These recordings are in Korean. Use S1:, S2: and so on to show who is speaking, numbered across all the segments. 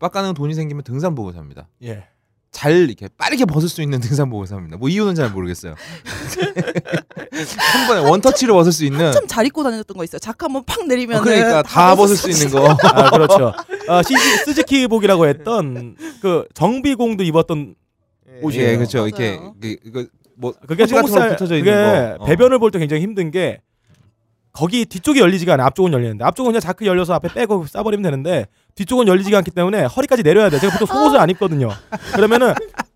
S1: 빡가는 돈이 생기면 등산복을 삽니다.
S2: 예.
S1: 잘 이렇게 빠르게 벗을 수 있는 등산복을 삽니다. 뭐 이유는 잘 모르겠어요. 한 번에 원터치로 벗을 수 있는
S3: 한참 잘 입고 다녔던 거 있어요. 자크 한번 팍 내리면
S1: 어, 그러니까 다 벗을 수 있는 거.
S2: 아 그렇죠. 아, 시, 스즈키복이라고 했던 그 정비공도 입었던 옷이에요.
S1: 예, 그렇죠.
S3: 맞아요.
S1: 이렇게 그, 이거 뭐
S2: 그게
S1: 같은 붙어져
S2: 그게
S1: 있는 거. 어.
S2: 배변을 볼 때 굉장히 힘든 게 거기 뒤쪽이 열리지가 않아. 앞쪽은 열리는데 앞쪽은 그냥 자크 열려서 앞에 빼고 싸버리면 되는데 뒤쪽은 열리지가 않기 때문에 허리까지 내려야 돼. 제가 보통 속옷을 안 입거든요. 그러면은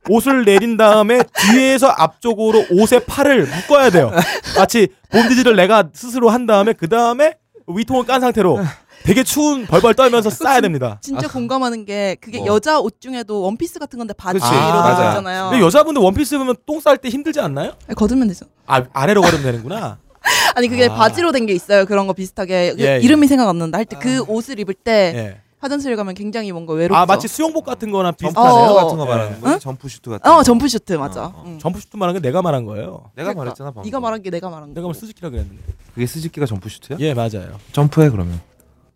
S2: 옷을 내린 다음에 뒤에서 앞쪽으로 옷의 팔을 묶어야 돼요. 마치 본디지를 내가 스스로 한 다음에 그 다음에 위통을 깐 상태로 되게 추운 벌벌 떨면서 싸야 됩니다.
S3: 진짜 공감하는 게 그게
S1: 뭐.
S3: 여자 옷 중에도 원피스 같은 건데 바지
S1: 그치,
S3: 이런 거
S1: 맞아.
S3: 있잖아요.
S2: 근데 여자분들 원피스 입으면 똥 쌀 때 힘들지 않나요?
S3: 아니, 거두면 되죠.
S2: 아 아래로 걸으면 되는구나.
S3: 아니 그게
S2: 아.
S3: 바지로 된 게 있어요. 그런 거 비슷하게 그
S2: 예, 예.
S3: 이름이 생각 안 난다. 할 때 그 옷을 입을 때
S2: 예.
S3: 화장실 가면 굉장히 뭔가 외롭죠.
S2: 아 마치 수영복 같은 거나
S1: 점프
S2: 비슷하네요.
S1: 슈트
S3: 어.
S1: 같은 거 말하는 거예요?
S3: 응?
S1: 점프 슈트 같은
S3: 어
S1: 거.
S3: 점프 슈트 맞아.
S1: 어, 어.
S3: 응.
S2: 점프 슈트 말한 게 내가 말한 거예요.
S1: 내가
S3: 그러니까.
S1: 말했잖아 방금.
S3: 네가 말한 게 내가 말한 거.
S2: 내가 뭐 스즈키라 그랬는데.
S1: 그게 스즈키가 점프 슈트야?
S2: 예 맞아요.
S1: 점프해 그러면.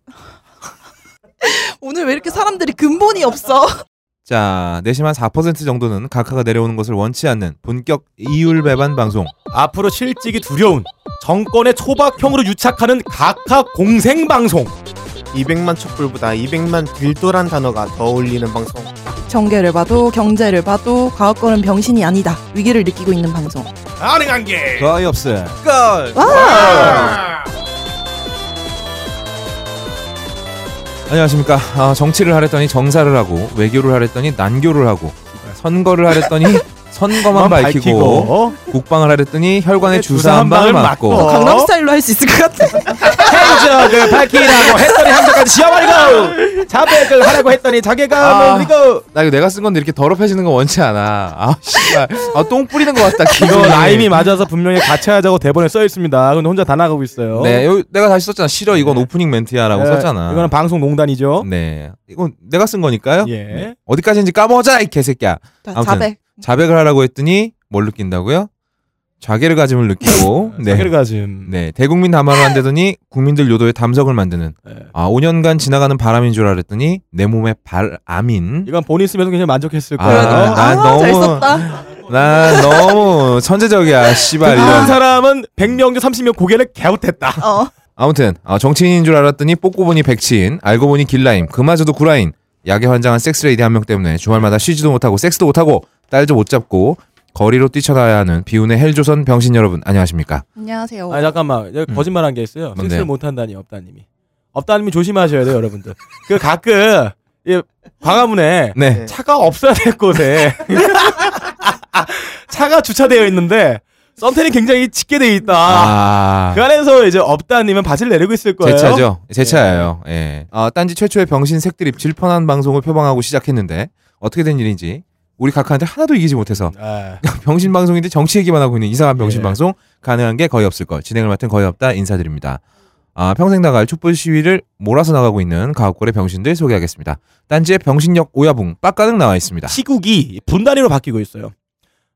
S3: 오늘 왜 이렇게 사람들이 근본이 없어?
S1: 자, 내심 한 4% 정도는 각하가 내려오는 것을 원치 않는 본격 이율 배반 방송.
S2: 앞으로 실직이 두려운 정권의 초박형으로 유착하는 각하 공생 방송.
S4: 200만 촛불보다 200만 딜도란 단어가 더 어울리는 방송.
S3: 정계를 봐도 경제를 봐도 과학권은 병신이 아니다. 위기를 느끼고 있는 방송.
S2: 가능한 게.
S1: 거의 없어요. 걸.
S3: 와!
S1: 안녕하십니까. 아, 정치를 하랬더니 정사를 하고 외교를 하랬더니 난교를 하고 선거를 하랬더니 선거만 밝히고, 국방을 하랬더니 혈관에 주사 한 방을 맞고
S2: 어?
S3: 강남 스타일로 할 수 있을 것 같아.
S2: 행적을 밝히라고 했더니 행적까지 지어버리고 자백을 하라고 했더니 자괴감을
S1: 아.
S2: 그리고
S1: 나 이거 내가 쓴 건데 이렇게 더럽혀지는 거 원치 않아. 아, 씨발. 아, 똥 뿌리는 것 같다.
S2: 이거. 라임이 맞아서 분명히 같이 하자고 대본에 써 있습니다. 근데 혼자 다 나가고 있어요.
S1: 네, 여기 내가 다시 썼잖아. 싫어. 이건 오프닝 멘트야라고
S2: 네,
S1: 썼잖아.
S2: 이거는 방송 농단이죠.
S1: 네. 이건 내가 쓴 거니까요.
S2: 예.
S1: 네. 어디까지인지 까먹자 이 개새끼야.
S3: 자,
S1: 아무튼.
S3: 자백.
S1: 자백을 하라고 했더니 뭘 느낀다고요? 가짐을 느끼고 네.
S2: 자괴를 가짐.
S1: 네. 대국민 담화를 한다더니 국민들 요도에 담석을 만드는
S2: 네.
S1: 아, 5년간 지나가는 바람인 줄 알았더니 내 몸에 발암인
S2: 이건 본인 쓰면서 굉장히 만족했을
S1: 아,
S2: 거예요.
S1: 난
S3: 아,
S1: 너무-
S3: 잘 썼다.
S1: 난 너무 천재적이야. 씨발
S2: 듣는
S1: 이런.
S2: 사람은 100명 중 30명 고개를 갸웃했다.
S3: 어.
S1: 아무튼 아, 정치인인 줄 알았더니 뽑고 보니 백치인 알고 보니 길라임 그마저도 구라인 약에 환장한 섹스레이디 한 명 때문에 주말마다 쉬지도 못하고 섹스도 못하고 딸도 못 잡고 거리로 뛰쳐나야 하는 비운의 헬조선 병신 여러분 안녕하십니까
S3: 안녕하세요.
S2: 아니 잠깐만 여기
S1: 음.
S2: 거짓말한 게 있어요.
S1: 뭔데요?
S2: 섹스를 못한다니 업다님이. 업다님이 조심하셔야 돼요, 여러분들. 그 가끔 이 광화문에
S1: 네
S2: 차가 없어야 될 곳에 차가 주차되어 있는데 썬텐이 굉장히 짙게 돼 있다.
S1: 아,
S2: 그 안에서 이제 업다님은 바지를 내리고 있을 거예요.
S1: 제 차죠 제 차예요 예. 아, 딴지 최초의 병신 색드립 질펀한 방송을 표방하고 시작했는데 어떻게 된 일인지 우리 각하한테 하나도 이기지 못해서
S2: 아,
S1: 병신 방송인데 정치 얘기만 하고 있는 이상한 병신
S2: 예.
S1: 방송 가능한 게 거의 없을 걸 진행을 맡은 거의 없다 인사드립니다. 아, 평생 나갈 촛불 시위를 몰아서 나가고 있는 가옥골의 병신들 소개하겠습니다. 딴지의 병신력 오야붕 빡가능 나와 있습니다.
S2: 시국이 분단위로 바뀌고 있어요.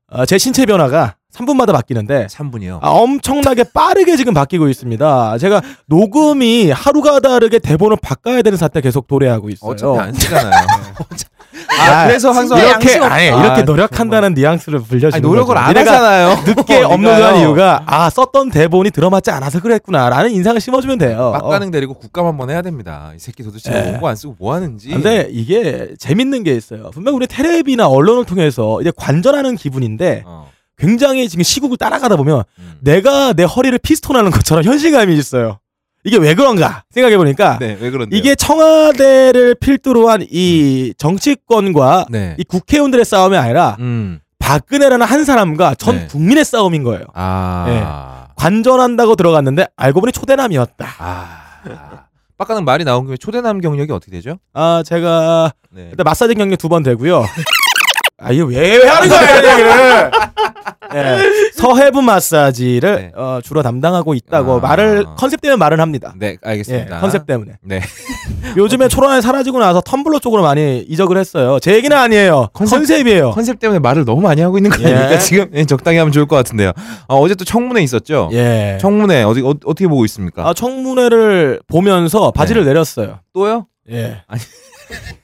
S2: 아, 제 신체 변화가 3분마다 바뀌는데
S1: 3분이요.
S2: 아, 엄청나게 빠르게 지금 바뀌고 있습니다. 제가 녹음이 하루가 다르게 대본을 바꿔야 되는 사태 계속 도래하고 있어요.
S1: 어차피 안 쓰잖아요.
S2: 아,
S1: 그래서 항상
S2: 이렇게. 아니,
S1: 아,
S2: 이렇게 노력한다는 뉘앙스를 불려주는
S1: 아니, 노력을
S2: 거죠.
S1: 안 하잖아요.
S2: 늦게
S1: 어,
S2: 업로드한. 이유가 아 썼던 대본이 들어맞지 않아서 그랬구나라는 인상을 심어주면 돼요.
S1: 빡가능 데리고 국감 한번 해야 됩니다. 이 새끼 도대체
S2: 예.
S1: 원고 안 쓰고 뭐 하는지.
S2: 근데 이게 재밌는 게 있어요. 분명 우리 테레비나 언론을 통해서 이제 관전하는 기분인데
S1: 어.
S2: 굉장히 지금 시국을 따라가다 보면
S1: 음.
S2: 내가 내 허리를 피스톤하는 것처럼 현실감이 있어요. 이게 왜 그런가 생각해 보니까
S1: 네, 왜 그런데?
S2: 이게 청와대를 필두로 한 이 정치권과
S1: 네.
S2: 이 국회의원들의 싸움이 아니라
S1: 음.
S2: 박근혜라는 한 사람과 전
S1: 네.
S2: 국민의 싸움인 거예요.
S1: 아.
S2: 관전한다고 들어갔는데 알고 보니 초대남이었다.
S1: 아. 빡가능 말이 나온 김에 초대남 경력이 어떻게 되죠?
S2: 아 제가
S1: 네.
S2: 일단 마사지 경력 두 번 되고요. 아 이거 왜, 왜 하는 거야 이 얘기를? 예, 서해부 마사지를
S1: 네.
S2: 어, 주로 담당하고 있다고
S1: 아.
S2: 말을 컨셉 때문에 말을 합니다.
S1: 네,
S2: 예,
S1: 알겠습니다.
S2: 컨셉 때문에.
S1: 네.
S2: 요즘에 초론에 사라지고 나서 텀블러 쪽으로 많이 이적을 했어요. 제 얘기는 아니에요.
S1: 컨셉-
S2: 컨셉, 이에요
S1: 컨셉 때문에 말을 너무 많이 하고 있는 거
S2: 예.
S1: 아닙니까? 지금 예, 적당히 하면 좋을 것 같은데요. 아, 어제 또 청문회 있었죠?
S2: 예.
S1: 청문회 어디 어, 어떻게 보고 있습니까?
S2: 아 청문회를 보면서 바지를 내렸어요.
S1: 또요?
S2: 예.
S1: 아니.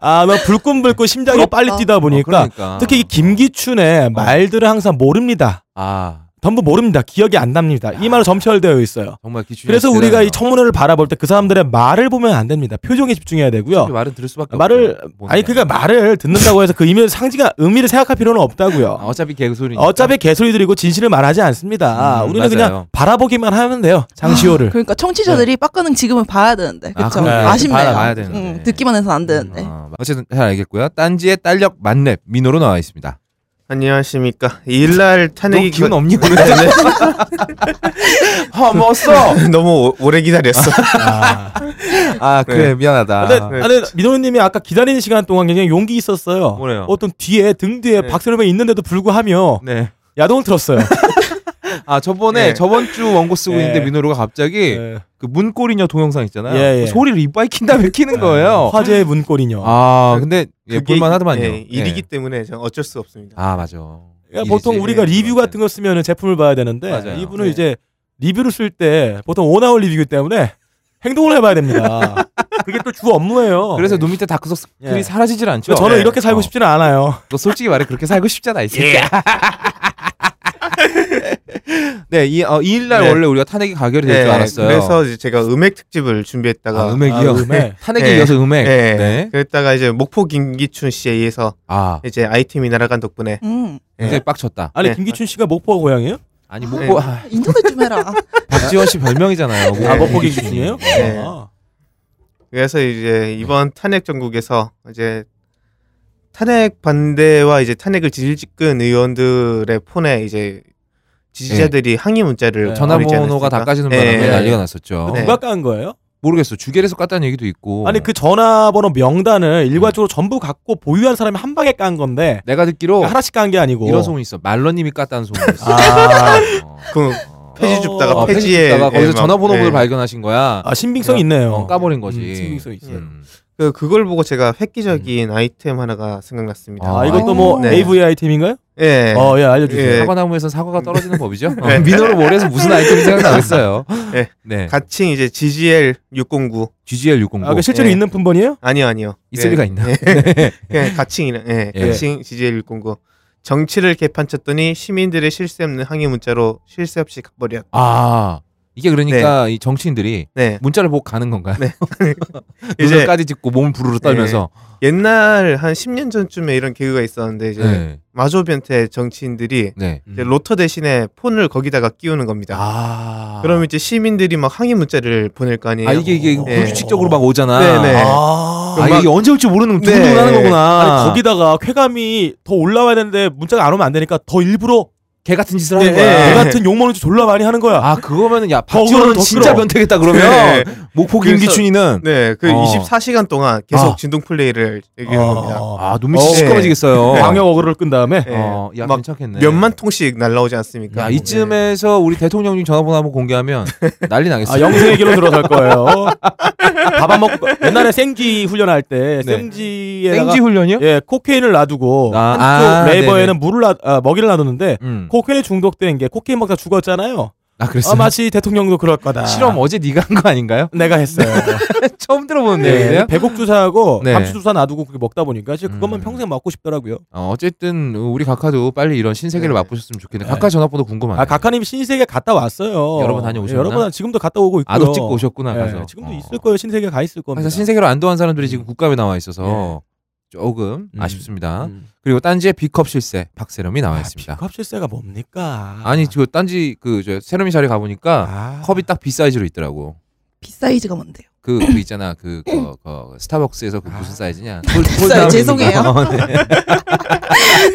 S2: 아, 뭐 불끈불끈 심장이. 빨리 뛰다 보니까
S1: 어, 그러니까.
S2: 특히 이 김기춘의 말들을 항상 모릅니다.
S1: 아
S2: 전부 모릅니다. 기억이 안 납니다. 이 말로 점철되어 있어요.
S1: 정말 기준이
S2: 그래서 우리가 이 청문회를 바라볼 때 그 사람들의 말을 보면 안 됩니다. 표정에 집중해야 되고요.
S1: 말은 들을 수밖에
S2: 말을
S1: 없죠. 뭔
S2: 아니. 그러니까 말을 듣는다고 해서 그 의미 상징가 의미를 생각할 필요는
S1: 아,
S2: 없다고요.
S1: 어차피 개소리니까
S2: 어차피 개소리들이고 진실을 말하지 않습니다.
S1: 음,
S2: 우리는
S1: 맞아요.
S2: 그냥 바라보기만 하면 돼요. 장시호를.
S3: 그러니까 청취자들이 빡가는 지금은 봐야 되는데
S1: 아,
S3: 그렇죠.
S1: 그래.
S3: 아 쉽네요.
S1: 봐야- 봐야 되는데.
S3: 음, 듣기만 해서 안 되는데.
S1: 어, 어쨌든 잘 알겠고요. 딴지의 딸력 만렙 민호로 나와 있습니다.
S4: 안녕하십니까. 2일날 탄핵이
S1: 너 기운
S4: 그-
S1: 없니 오늘? 아 먹었어.
S4: 너무 오- 오래 기다렸어.
S2: 아.
S1: 아 그래 미안하다.
S2: 근데, 아, 근데 민호님이 아까 기다리는 시간 동안 굉장히 용기 있었어요.
S1: 뭐래요?
S2: 어떤 뒤에 등 뒤에
S1: 네.
S2: 박세롬이 있는데도 불구하며
S1: 네.
S2: 야동을 틀었어요.
S1: 아 저번에
S4: 네.
S1: 저번 주 원고 쓰고
S2: 예.
S1: 있는데 민호로가 갑자기
S2: 네.
S1: 그 문고리녀 동영상 있잖아요.
S2: 예, 예.
S1: 그 소리를 이빨 킨 다음에 키는 거예요.
S2: 화제의 문고리녀.
S1: 아 근데 예, 볼만하더만요.
S4: 예, 일이기
S1: 예.
S4: 때문에 저는 어쩔 수 없습니다.
S1: 아 맞아.
S2: 그러니까 보통. 우리가
S4: 예,
S2: 리뷰. 같은 거 쓰면 제품을 봐야 되는데
S1: 맞아요.
S2: 이분은
S4: 네.
S2: 이제 리뷰를 쓸 때 보통 원아웃 리뷰이기 때문에 행동을 해봐야 됩니다. 그게 또 주 업무예요.
S1: 그래서 눈 밑에 다크서클이
S2: 예.
S1: 사라지질 않죠.
S2: 저는
S4: 네.
S2: 이렇게 살고
S1: 어.
S2: 싶지는 않아요.
S1: 너 솔직히 말해 그렇게 살고 싶잖아 이 새끼야. 네, 이 어, 2일날
S4: 네.
S1: 원래 우리가 탄핵이 가결이 될줄
S4: 예,
S1: 알았어요.
S4: 그래서 이제 제가 음액 특집을 준비했다가
S1: 아, 음액이요.
S2: 아, 음액.
S1: 탄핵에
S4: 예.
S1: 이어서 음액.
S4: 예,
S1: 네.
S4: 그랬다가 이제 목포 김기춘 씨에 의해서
S1: 아,
S4: 이제 아이템이 날아간 덕분에
S3: 음.
S1: 굉장히 빡쳤다.
S2: 아니
S4: 네.
S2: 김기춘 씨가 목포가 고향이에요?
S1: 아니
S4: 네.
S1: 목포 아,
S3: 인터넷 좀 해라.
S1: 박지원 씨 별명이잖아요.
S4: 네.
S2: 아 목포 김기춘이에요?
S4: 네.
S2: 아.
S4: 그래서 이제 이번 탄핵 전국에서 이제 탄핵 반대와 이제 탄핵을 지지직근 의원들의 폰에 이제 지지자들이 항의 문자를
S2: 네.
S1: 전화번호가 다? 까지는
S4: 예,
S1: 바람에
S4: 예.
S1: 난리가 났었죠.
S4: 네.
S2: 누가 깐 거예요?
S1: 모르겠어. 주계에서 깠다는 얘기도 있고.
S2: 아니 그 전화번호 명단을 일괄적으로 전부 갖고 보유한 사람이 한 방에 깐 건데
S1: 내가 듣기로
S2: 하나씩 깐 게 아니고
S1: 이런 소문이 있어. 말러님이 깠다는 소문이 있어.
S2: 아,
S1: 어.
S4: 그
S1: 어.
S4: 폐지 줍다가
S2: 어,
S1: 폐지
S4: 폐지에
S1: 줬다가 거기서
S4: 예, 막,
S1: 전화번호를
S4: 예.
S1: 발견하신 거야.
S2: 아 신빙성 있네요.
S1: 어, 까버린 거지.
S2: 음, 신빙성 있어요.
S1: 음.
S4: 그 그걸 보고 제가 획기적인 아이템 하나가 생각났습니다.
S2: 아 이것도 뭐
S4: 네.
S2: AV 아이템인가요?
S4: 예.
S2: 어 예 알려주세요.
S4: 예.
S1: 사과나무에서 사과가 떨어지는 법이죠. 어,
S4: 네.
S1: 민호로 몰에서 무슨 아이템이 생각나겠어요.
S4: 네.
S1: 네.
S4: 가칭 이제 GGL 609
S1: GGL 609.
S2: 아, 그 실제로
S4: 예.
S2: 있는 품번이에요?
S4: 아니요 아니요
S1: 있을
S4: 예.
S1: 리가 있나?
S4: 예. 가칭이랑 예.
S1: 예.
S4: 가칭 GGL 609 정치를 개판쳤더니 시민들의 실세 없는 항의 문자로 실세 없이 가버렸.
S1: 아 이게 그러니까 이 정치인들이
S4: 네.
S1: 문자를 보고 가는 건가요?
S4: 네.
S1: 이제 까지 짚고 몸을 부르르 떨면서
S4: 옛날 한 10년 전쯤에 이런 개그가 있었는데 이제
S1: 네.
S4: 마조 변태 정치인들이
S1: 네.
S4: 이제 로터 대신에 폰을 거기다가 끼우는 겁니다.
S1: 아
S4: 그럼 이제 시민들이 막 항의 문자를 보낼 거 아니에요.
S1: 아 이게 이게
S4: 예.
S1: 불규칙적으로 막 오잖아.
S4: 네네.
S2: 아,
S1: 아 이게 언제 올지 모르는
S4: 네.
S1: 두근두근하는 거구나.
S2: 아니 거기다가 쾌감이 더 올라와야 되는데 문자가 안 오면 안 되니까 더 일부러
S1: 개 같은 짓을 하는
S4: 네.
S1: 거야.
S2: 개 같은 욕먹는 짓 졸라 많이 하는 거야.
S1: 아 그거면은
S2: 야더
S1: 박지원은
S2: 더
S1: 진짜
S2: 끌어.
S1: 변태겠다 그러면
S4: 네.
S1: 목포
S4: 그래서-
S1: 김기춘이는
S4: 네, 그
S1: 어.
S4: 24시간 동안 계속
S1: 아.
S4: 진동 플레이를 얘기하는
S2: 어.
S4: 겁니다.
S1: 아 눈빛이
S2: 어,
S1: 시커매지겠어요.
S4: 네.
S2: 광역 어그로를 끈 다음에
S4: 네.
S1: 어,
S4: 야막
S1: 괜찮겠네.
S4: 몇만 통씩 날라오지 않습니까?
S1: 야 이쯤에서 우리 대통령님 전화번호 한번 공개하면 난리 나겠어.
S2: 아, 영생의 길로 들어갈 거예요. 밥 안 먹고 옛날에 생쥐 훈련할 때
S1: 네.
S2: 생쥐에다가
S1: 생지 훈련이요?
S2: 예 코케인을 놔두고
S1: 아,
S2: 한쪽
S1: 아,
S2: 레버에는 물을 놔, 아, 먹이를 놔뒀는데
S1: 음.
S2: 코케인에 중독된 게 코케인 먹다 죽었잖아요.
S1: 아 그랬어요.
S2: 아, 마치 대통령도 그럴 거다.
S1: 실험 어제 네가 한 거 아닌가요?
S2: 내가 했어요.
S1: 처음 들어보는
S2: 네,
S1: 내용이네요.
S2: 배곡 주사하고
S1: 네.
S2: 감수 주사 놔두고 그게 먹다 보니까 이제 그것만
S1: 음.
S2: 평생 먹고 싶더라고요.
S1: 어, 어쨌든 우리 각하도 빨리 이런 신세계를
S4: 네.
S1: 맛보셨으면 좋겠네.
S2: 네.
S1: 각하 전화번호 궁금하네.
S2: 아 각하님 신세계 갔다 왔어요.
S1: 여러 번 다녀오셨나?
S2: 예, 여러 번 지금도 갔다 오고 있고요.
S1: 아도 찍고 오셨구나
S2: 예,
S1: 가서.
S2: 지금도
S1: 어.
S2: 있을 거예요. 신세계 가 있을 겁니다.
S1: 신세계로 안도한 사람들이 지금 국감에 나와 있어서 조금
S2: 음.
S1: 아쉽습니다.
S2: 음.
S1: 그리고 딴지의 B컵 실세 박세롬이 나와
S2: 아,
S1: 있습니다.
S2: 픽업 실세가 뭡니까?
S1: 아니 그 딴지 그 저 세롬이 자리 가 보니까
S2: 아.
S1: 컵이 딱 B 사이즈로 있더라고.
S3: 비 사이즈가 뭔데요?
S1: 그, 그 있잖아 그, 그, 그 스타벅스에서 그 무슨 사이즈냐? 폴-
S3: 비싸요.
S1: 폴드아웃
S3: 죄송해요.
S1: 어, 네.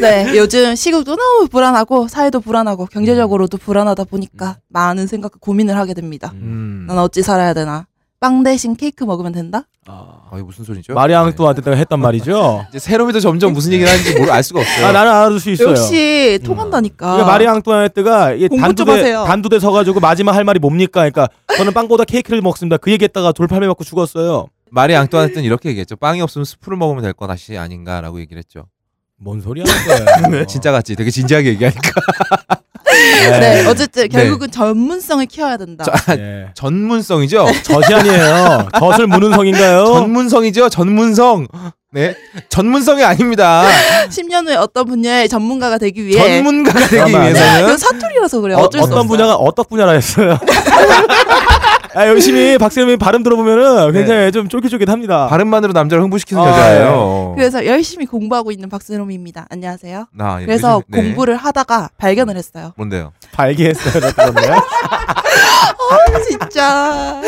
S3: 네, 요즘 시국도 너무 불안하고 사회도 불안하고 경제적으로도 불안하다 보니까 많은 생각 고민을 하게 됩니다.
S1: 음.
S3: 난 어찌 살아야 되나? 빵 대신 케이크 먹으면 된다?
S2: 아.
S1: 아, 이게 무슨 소리죠?
S2: 마리
S1: 네.
S2: 앙뚜아한테 했단 말이죠.
S1: 이제 세롬이도 점점 무슨 얘기를 하는지 모르 알 수가 없어요.
S2: 아 나는 알아둘 수 있어요.
S3: 역시
S1: 음.
S3: 통한다니까.
S2: 그러니까 마리 앙뚜아네트가 이게
S3: 공부 좀
S2: 단두대
S3: 하세요.
S2: 단두대 서가지고 마지막 할 말이 뭡니까? 그러니까 저는 빵보다 케이크를 먹습니다. 그 얘기했다가 돌팔매 맞고 죽었어요.
S1: 말이 앙뚜아네트는 이렇게 얘기했죠. 빵이 없으면 스프를 먹으면 될 거 다시 아닌가라고 얘기를 했죠.
S2: 뭔 소리 하는 거야?
S1: 진짜 같지. 되게 진지하게 얘기하니까.
S3: 네, 어쨌든 결국은 전문성을 키워야 된다.
S1: 저-
S2: 예.
S1: 전문성이죠.
S2: 젖이 아니에요. 젖을 무는 성인가요?
S1: 전문성이죠. 전문성. 네. 전문성이 아닙니다.
S3: 10년 후에 어떤 분야의 전문가가 되기 위해
S1: 전문가가 되기
S2: 잠깐만.
S3: 이건
S1: 위해서는
S3: 사투리라서 그래요.
S2: 어,
S3: 어쩔 수
S2: 어떤. 분야가 어떤 분야라 했어요. 아, 열심히 박세롬이 발음 들어보면은 굉장히 좀 쫄깃쫄깃합니다.
S1: 발음만으로 남자를 흥분시키는
S2: 아,
S1: 여자예요.
S3: 그래서 열심히 공부하고 있는 박세롬입니다. 안녕하세요.
S1: 나 예,
S3: 그래서
S1: 요즘- 네.
S3: 공부를 하다가 발견을 했어요.
S1: 뭔데요?
S2: 발기했어요, 그런데.
S3: 아, 진짜.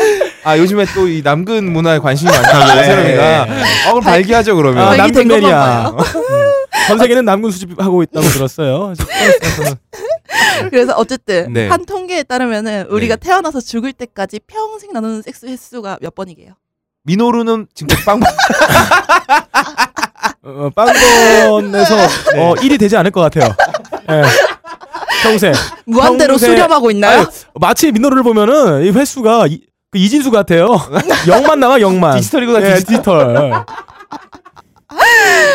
S1: 아 요즘에 또 이 남근 문화에 관심이 많다고
S2: 네.
S1: 세롬이가 어 그럼 발기하죠 그러면
S2: 아,
S3: 발기 된
S2: 남편맨이야.
S3: 것만
S2: 전 세계는 남군 수집하고 있다고 들었어요.
S3: 그래서 어쨌든
S1: 네.
S3: 한 통계에 따르면은 우리가
S1: 네.
S3: 태어나서 죽을 때까지 평생 나누는 섹스 횟수가 몇 번이게요?
S1: 민호루는 진짜 빵
S2: 어, 빵건에서 어, 1이 되지 않을 것 같아요. 예. 평생.
S3: 무한대로
S2: 평생-
S3: 수렴하고 있나요?
S2: 아니, 마치 민호를 보면은 이 횟수가 이, 그 이진수 같아요. 0만 남아 0만.
S1: 디지털이구나
S2: 예,
S1: 디지털.
S2: 디지털.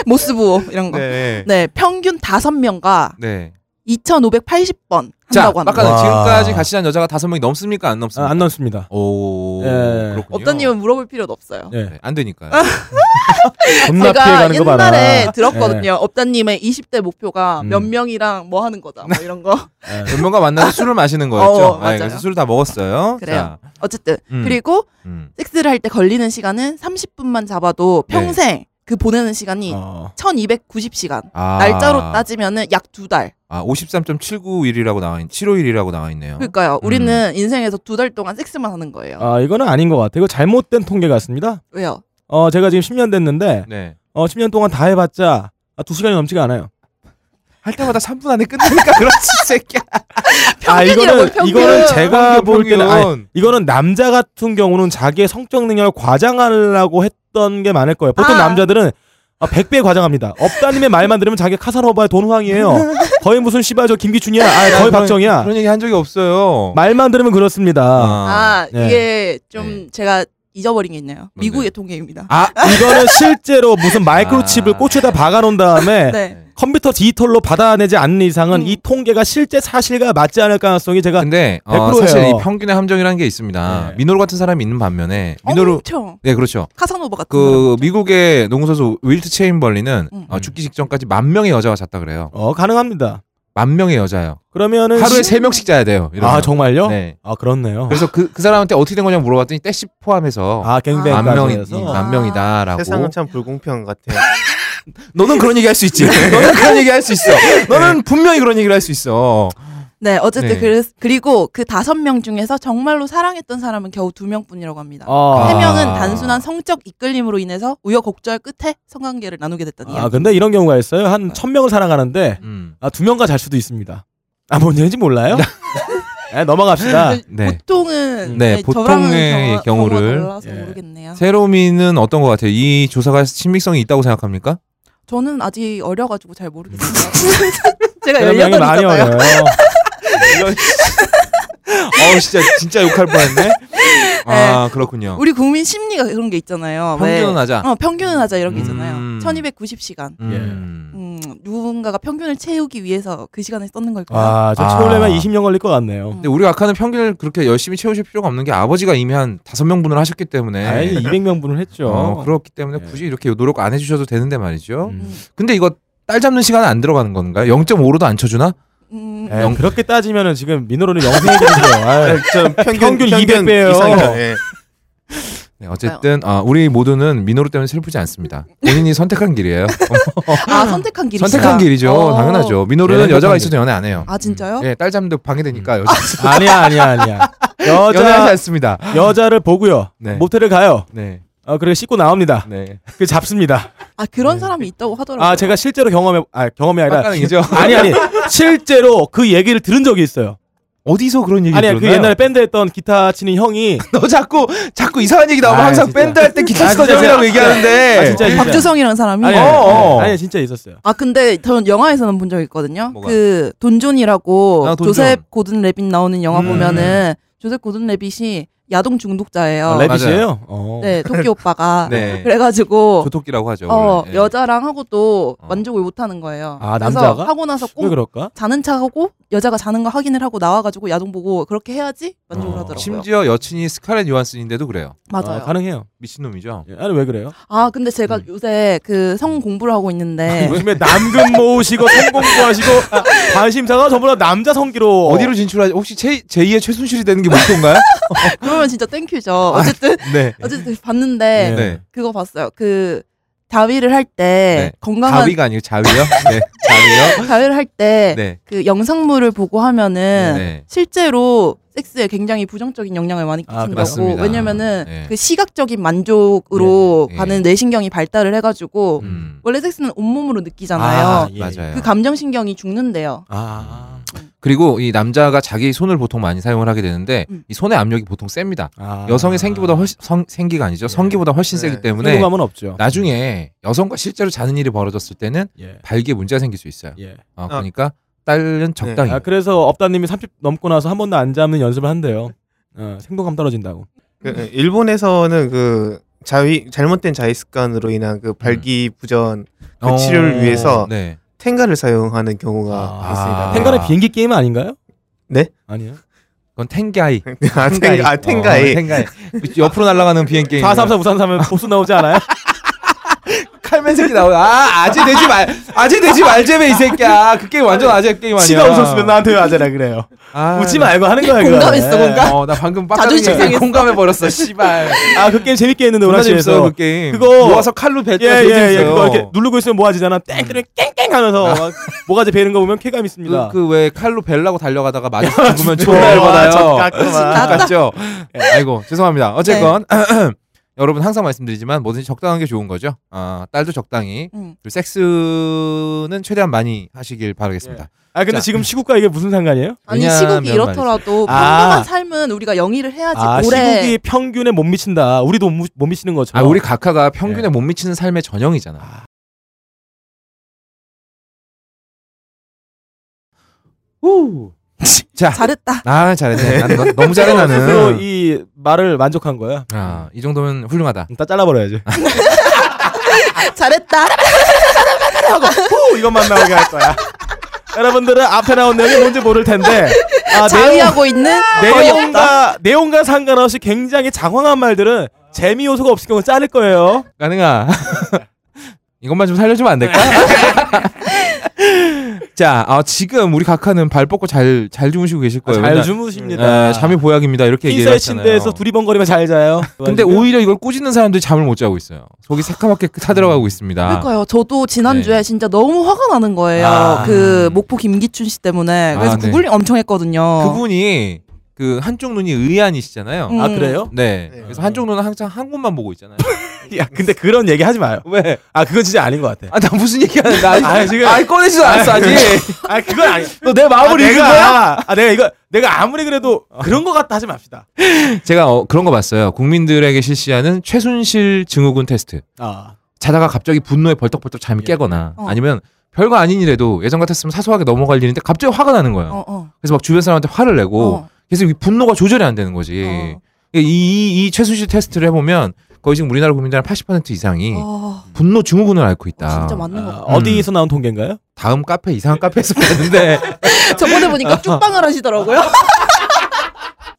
S3: 모스부호 이런 거.
S1: 네.
S3: 네, 평균 다섯 명과
S1: 네.
S3: 2,580번
S1: 자,
S3: 한다고 합니다.
S1: 아까는
S2: 와.
S1: 지금까지 같이 한 여자가 다섯 명이 넘습니까? 안
S2: 아,
S1: 넘습니까?
S2: 안 넣습니다.
S1: 오.
S2: 예.
S1: 그렇군요.
S3: 어떤 님은 물어볼 필요도 없어요.
S2: 예.
S1: 네, 안 되니까요.
S2: 겁나
S3: 제가
S2: 피해가는 거 봐라.
S3: 옛날에 들었거든요. 업다님의 20대 목표가
S2: 음.
S3: 몇 명이랑 뭐 하는 거다, 뭐 이런 거.
S2: 예.
S1: 몇 명과 만나서 술을 마시는 거였죠.
S3: 어, 맞아요.
S1: 그래서 술을 다 먹었어요.
S3: 그래요.
S1: 자,
S3: 어쨌든
S1: 음.
S3: 그리고
S1: 음.
S3: 섹스를 할 때 걸리는 시간은 30분만 잡아도
S1: 네.
S3: 평생 그 보내는 시간이
S2: 어.
S3: 1290시간.
S1: 아.
S3: 날짜로 따지면은 약 두 달.
S1: 아, 53.791이라고 나와 있, 751이라고 나와 있네요.
S3: 그러니까요. 우리는 인생에서 두 달 동안 섹스만 하는 거예요.
S2: 아, 이거는 아닌 것 같아요. 이거 잘못된 통계 같습니다.
S3: 왜요?
S2: 어, 제가 지금 10년 됐는데,
S1: 네.
S2: 어, 10년 동안 다 해봤자, 아, 2시간이 넘지가 않아요.
S1: 할 때마다 3분 안에 끝내니까 그렇지, 이 새끼야.
S2: 아, 이거는,
S3: 평균.
S2: 이거는 제가
S1: 평균,
S2: 볼 때는, 아니. 이거는 남자 같은 경우는 자기의 성적 능력을 과장하려고 했 던 게 많을 거예요. 보통
S3: 아.
S2: 남자들은 아, 100배 과장합니다. 업다님의 말만 들으면 자기 카사노바의 돈황이에요. 거의 무슨 씨발 저 김기춘이야. 아, 거의
S1: 그런-
S2: 박정이야.
S1: 그런 얘기 한 적이 없어요.
S2: 말만 들으면 그렇습니다.
S3: 아,
S2: 네.
S3: 이게 좀
S1: 네.
S3: 제가 잊어버린 게 있네요.
S1: 뭔데요?
S3: 미국의 통계입니다.
S1: 아,
S2: 이거는 실제로 무슨 마이크로칩을
S1: 아.
S2: 꽂혀다 박아놓은 다음에
S3: 네.
S2: 컴퓨터 디지털로 받아내지 않는 이상은
S3: 음.
S2: 이 통계가 실제 사실과 맞지 않을 가능성이 제가
S1: 근데 어,
S2: 100% 예요.
S1: 사실 이 평균의 함정이라는 게 있습니다.
S2: 네.
S1: 민호루 같은 사람이 있는 반면에 민호루
S3: 엄청
S1: 네 그렇죠.
S3: 카사노바 같은
S1: 그 미국의 농구 선수 윌트 체임벌린은
S3: 음.
S1: 어, 죽기 직전까지 만 명의 여자가 잤다 그래요.
S2: 어 가능합니다.
S1: 만 명의 여자요.
S2: 그러면은
S1: 하루에
S2: 시-
S1: 세 명씩 자야 돼요. 이러면.
S2: 아 정말요?
S1: 네.
S2: 아 그렇네요.
S1: 그래서 그, 그 사람한테 어떻게 된 거냐고 물어봤더니 떼시 포함해서
S2: 아 갱뱅까지
S1: 만 명이. 만 명이다라고.
S4: 세상은 참 불공평한 것 같아요.
S1: 너는 그런 얘기 할 수 있지. 너는 그런 얘기 할 수 있어. 너는 분명히 그런 얘기를 할 수 있어.
S3: 네, 어쨌든
S1: 네.
S3: 그 리고 그 다섯 명 중에서 정말로 사랑했던 사람은 겨우 두 명뿐이라고 합니다.
S2: 아.
S3: 세 명은 단순한 성적 이끌림으로 인해서 우여곡절 끝에 성관계를 나누게 됐던
S2: 아
S3: 이야기.
S2: 근데 이런 경우가 있어요. 한 천 명을 사랑하는데
S1: 음.
S2: 아, 두 명과 잘 수도 있습니다. 아 뭔 얘기인지 몰라요? 네, 넘어갑시다.
S1: 네.
S3: 보통은
S1: 네,
S3: 네,
S1: 보통의
S3: 경우가 달라서
S2: 예.
S3: 모르겠네요.
S1: 세로미는 어떤 것 같아요? 이 조사가 신빙성이 있다고 생각합니까?
S3: 저는 아직 어려가지고 잘 모르겠어요. 제가 18이잖아요.
S2: 어려요.
S1: 어 진짜 진짜 욕할 뻔했네. 아 그렇군요.
S3: 우리 국민 심리가 그런 게 있잖아요.
S1: 평균은
S3: 왜?
S1: 하자.
S3: 어, 평균은 하자 이런 게 있잖아요.
S1: 음.
S3: 1290시간.
S1: 음.
S3: 음, 누군가가 평균을 채우기 위해서 그 시간을 썼는 걸까요?
S2: 아, 저
S1: 아.
S2: 채우려면 20년 걸릴 것 같네요.
S3: 음.
S1: 근데 우리 아까는 평균을 그렇게 열심히 채우실 필요가 없는 게 아버지가 이미 한 다섯 명분을 하셨기 때문에
S2: 아니 200명분을 했죠.
S1: 어, 그렇기 때문에
S2: 네.
S1: 굳이 이렇게 노력 안 해주셔도 되는데 말이죠.
S2: 음.
S3: 음.
S1: 근데 이거 딸 잡는 시간은 안 들어가는 건가요? 0.5로도 안 쳐주나?
S3: 음,
S2: 에,
S1: 영-
S2: 그렇게 따지면은 지금 민호로는 영생이거든요.
S4: 저 평균,
S2: 평균 200 배예요.
S4: 이상이죠. 예.
S1: 네, 어쨌든 아, 우리 모두는 민호루 때문에 슬프지 않습니다. 본인이 선택한 길이에요.
S3: 아 선택한 길이
S1: 선택한 길이죠.
S3: 어.
S1: 당연하죠. 민호루는
S2: 예,
S1: 여자가 있어도 연애 안 해요.
S3: 아 진짜요?
S1: 예, 딸 잡는데 방해되니까 여자
S2: 아니야, 아니야, 아니야.
S1: 연애하지
S2: 여자
S1: 않습니다.
S2: 여자를 보고요.
S1: 네.
S2: 모텔을 가요.
S1: 네,
S2: 어, 그리고 씻고 나옵니다.
S1: 네.
S2: 그 잡습니다.
S3: 아 그런 사람이 있다고 하더라고요.
S2: 아, 제가 실제로 경험해 아, 경험이 아니라
S1: 빡가능이죠.
S2: 아니 아니. 실제로 그 얘기를 들은 적이 있어요.
S1: 어디서 그런 얘기
S2: 아니야, 그
S1: 들었나요?
S2: 옛날에 밴드 했던 기타 치는 형이
S1: 너 자꾸 자꾸 이상한 얘기 나오면
S2: 아,
S1: 항상
S2: 진짜.
S1: 밴드 할 때 기타
S2: 아,
S1: 치던
S2: 진짜.
S1: 형이라고
S2: 아,
S1: 얘기하는데
S2: 아, 진짜, 진짜.
S3: 박주성이라는 사람이
S2: 아니,
S1: 어,
S2: 아니,
S1: 어.
S2: 아니, 아니, 진짜 있었어요.
S3: 아 근데 저는 영화에서는 본 적 있거든요.
S1: 뭐가?
S3: 그 돈존이라고
S1: 아, 돈존.
S3: 조셉 고든 레빗 나오는 영화
S2: 음.
S3: 보면은 조셉 고든 레빗이 야동 중독자예요.
S2: 아, 레빗이에요? 어.
S3: 네, 토끼 오빠가.
S1: 네.
S3: 그래가지고
S1: 조토끼라고 하죠.
S3: 어.
S1: 예.
S3: 여자랑 하고도
S1: 어.
S3: 만족을 못 하는 거예요.
S2: 아,
S3: 그래서
S2: 남자가?
S3: 하고 나서
S2: 왜
S3: 꼭
S2: 그럴까?
S3: 자는 척하고 여자가 자는 거 확인을 하고 나와가지고 야동 보고 그렇게 해야지 만족을
S2: 어.
S3: 하더라고요.
S1: 심지어 여친이 스카렛 요한슨인데도 그래요.
S3: 맞아요.
S2: 아, 가능해요.
S1: 미친놈이죠.
S2: 예, 아니 왜 그래요?
S3: 아 근데 제가
S2: 음.
S3: 요새 그 성 공부를 하고 있는데
S2: 요즘에 남금 모으시고 성 공부하시고 관심사가 전부 다 남자 성기로
S1: 어디로 진출하지? 혹시 제, 제2의 최순실이 되는 게 목표인가요?
S3: 그러면 진짜 thank you죠. 어쨌든
S1: 네.
S3: 어쨌든 봤는데
S1: 네.
S3: 그거 봤어요. 그 다위를 할 때
S1: 네.
S3: 건강한
S1: 가위가 아니고 자위요? 네. 자위요?
S3: 다위를 할 때 그
S1: 네.
S3: 영상물을 보고 하면은
S1: 네.
S3: 실제로 섹스에 굉장히 부정적인 영향을 많이
S2: 아,
S3: 끼친다고.
S1: 맞습니다.
S3: 왜냐면은
S1: 네.
S3: 그 시각적인 만족으로
S1: 네, 네.
S3: 가는 뇌신경이 발달을 해가지고
S1: 음.
S3: 원래 섹스는 온몸으로 느끼잖아요.
S2: 아, 예.
S1: 맞아요.
S3: 그 감정신경이 죽는데요.
S2: 아.
S1: 그리고 이 남자가 자기 손을 보통 많이 사용을 하게 되는데
S3: 음.
S1: 이 손의 압력이 보통 셉니다.
S2: 아.
S1: 여성의 생기보다 훨씬 성, 생기가 아니죠.
S2: 예.
S1: 성기보다 훨씬
S4: 네.
S1: 세기 때문에
S2: 성공감은 없죠.
S1: 나중에 여성과 실제로 자는 일이 벌어졌을 때는
S2: 예.
S1: 발기에 문제가 생길 수 있어요.
S2: 예.
S1: 어, 그러니까 딸은 적당히.
S2: 아, 그래서 업다님이 30 넘고 나서 한 번도 안 잡는 연습을 한대요. 어, 생동감 떨어진다고.
S4: 그, 일본에서는 그 자위 잘못된 자위 습관으로 인한 그 발기 부전 그
S1: 어,
S4: 치료를 위해서
S1: 네.
S4: 텐가를 사용하는 경우가
S2: 아.
S4: 있습니다.
S1: 아.
S2: 탱가는 비행기 게임 아닌가요?
S4: 네?
S2: 아니에요.
S1: 그건 텐가이.
S4: 아, 텐가, 아, 텐가이.
S1: 어, 텐가이. 옆으로 날아가는 비행 게임.
S2: 434 우산 사면 보스 나오지 않아요?
S1: 칼맨 새끼 나오. 아 아재 되지 말. 아재 되지 말제매 이 새끼야. 그 게임 완전 아재 게임 아니야.
S2: 치가 웃었으면 나한테 왜 아재라 그래요.
S1: 아,
S2: 웃지
S1: 나-
S2: 말고 하는 거야.
S3: 공감했어,
S2: 그거는.
S3: 공감.
S1: 어, 나 방금
S3: 자존심 상했어.
S1: 공감해 버렸어. 씨발.
S2: 아, 그 게임 재밌게 했는데
S1: 재밌어
S2: 오락실에서.
S1: 그 게임.
S2: 그거-
S1: 모아서 칼로 배.
S2: 예, 예, 예. 그거 이렇게 누르고 있으면 모아지잖아. 땡땡 깽깽 하면서 막 모가지 베는 거 보면 쾌감 있습니다.
S1: 그 왜 칼로 벨라고 달려가다가 맞아 죽으면
S2: 네.
S1: 존나 열받아요.
S2: 깎구만.
S1: 같죠? 아이고 죄송합니다. 어쨌건 여러분 항상 말씀드리지만 뭐든지 적당한 게 좋은 거죠. 아 딸도 적당히
S3: 음.
S1: 그리고 섹스는 최대한 많이 하시길 바라겠습니다.
S2: 아, 근데
S1: 자.
S2: 지금 시국과 이게 무슨 상관이에요?
S3: 아니
S1: 왜냐면
S3: 시국이 이렇더라도
S2: 아.
S3: 평범한 삶은 우리가 영위를 해야지
S2: 아,
S3: 오래
S2: 시국이 평균에 못 미친다. 우리도 못, 못 미치는
S1: 아
S2: 것처럼.
S1: 우리 각하가 평균에
S2: 예.
S1: 못 미치는 삶의 전형이잖아. 우. 자,
S3: 잘했다.
S1: 아 잘했네. 나는 너- 너무 잘해
S2: 스스로
S1: 나는.
S2: 이 말을 만족한 거야.
S1: 아, 이 정도면 훌륭하다.
S2: 다 잘라버려야지.
S3: 잘했다.
S2: 하고 후 이것만 나오게 할 거야. 여러분들은 앞에 나온 내용이 뭔지 모를 텐데 아,
S3: 자위하고 있는.
S2: 내용과 내용과 상관없이 굉장히 장황한 말들은 재미 요소가 없을 경우 자를 거예요.
S1: 가능아. 이것만 좀 살려주면 안 될까? 자, 아, 지금 우리 각하는 발 뻗고 잘, 잘 주무시고 계실 거예요.
S2: 잘
S1: 맨날,
S2: 주무십니다.
S1: 에, 잠이 보약입니다. 이렇게
S2: 흰색
S1: 얘기했잖아요.
S2: 침대에서 두리번거리면 잘 자요.
S1: 근데 오히려 이걸 꾸짖는 사람들이 잠을 못 자고 있어요. 속이 새카맣게 타들어가고 있습니다.
S3: 그러니까요. 저도 지난주에
S1: 네.
S3: 진짜 너무 화가 나는 거예요.
S1: 아.
S3: 그 목포 김기춘 씨 때문에. 그래서
S1: 아, 네.
S3: 구글링 엄청 했거든요.
S1: 그분이 그 한쪽 눈이 의안이시잖아요.
S3: 음.
S2: 아 그래요?
S1: 네.
S4: 네.
S1: 그래서 한쪽 눈은 항상 한 곳만 보고 있잖아요.
S2: 야 근데 그런 얘기 하지 마요.
S1: 왜?
S2: 아 그건 진짜 아닌 것 같아.
S1: 아, 나 무슨 얘기 하는데? 나
S2: 아, 지금-
S1: 아, 꺼내지도 않았어, 아직.
S2: 아 그건 아니.
S1: 너 내 마음을
S2: 아,
S1: 읽은 거야?
S2: 내가 아 내가 이거 내가 아무리 그래도 그런 것 같다 하지 맙시다.
S1: 제가 어, 그런 거 봤어요. 국민들에게 실시하는 최순실 증후군 테스트.
S2: 아
S1: 자다가 갑자기 분노에 벌떡벌떡 잠이
S2: 예.
S1: 깨거나
S3: 어.
S1: 아니면 별거 아닌 일에도 예전 같았으면 사소하게 넘어갈 일인데 갑자기 화가 나는 거예요.
S3: 어, 어.
S1: 그래서 막 주변 사람한테 화를 내고
S3: 어.
S1: 그래서 이 분노가 조절이 안 되는 거지.
S3: 어.
S1: 이, 이, 이 최순실 테스트를 해보면 거의 지금 우리나라 국민들 한80% 이상이
S3: 어,
S1: 분노 증후군을 앓고 있다.
S3: 진짜 맞는 거
S2: 아,
S3: 같아.
S2: 어디서 나온 통계인가요?
S1: 다음 카페 이상한 카페에서 봤는데
S3: 저번에 보니까 쭉방을 하시더라고요.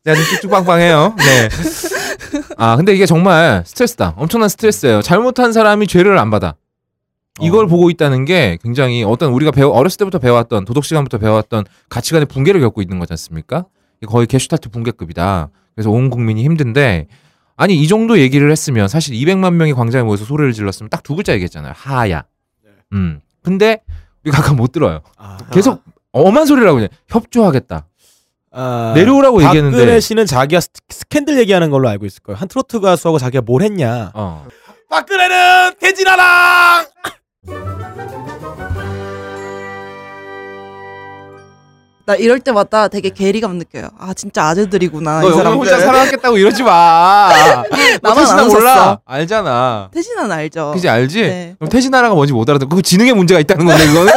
S1: 제가 좀 쭉쭉빵빵해요. 네. 아 근데 이게 정말 스트레스다. 엄청난 스트레스예요. 잘못한 사람이 죄를 안 받아. 이걸
S2: 어.
S1: 보고 있다는 게 굉장히 어떤 우리가 배워 어렸을 때부터 배워왔던 도덕 시간부터 배워왔던 가치관의 붕괴를 겪고 있는 거지 않습니까? 거의 게슈탈트 붕괴급이다. 그래서 온 국민이 힘든데 아니 이 정도 얘기를 했으면 사실 200만 명이 광장에 모여서 소리를 질렀으면 딱 두 글자 얘기했잖아요. 하야. 음. 근데 우리 각하가 못 들어요.
S2: 아,
S1: 계속 엄한 소리를 하고 그냥 협조하겠다.
S2: 아,
S1: 내려오라고
S2: 박근혜
S1: 얘기했는데
S2: 씨는 자기가 스- 스캔들 얘기하는 걸로 알고 있을 거예요. 한 트로트 가수하고 자기가 뭘 했냐.
S1: 어.
S2: 박근혜는 개진아랑
S3: 나 이럴 때마다 되게 괴리감 느껴요. 아 진짜 아재들이구나 너이
S1: 여기
S3: 사람들.
S1: 혼자 살아남겠다고 이러지 마. 너
S3: 나만 안
S1: 몰라. 알잖아.
S3: 태진아는 알죠.
S1: 그지 알지?
S3: 네.
S1: 그럼 태진아라가 뭔지 못 알아듣고 그 지능에 문제가 있다는 건데 그거는?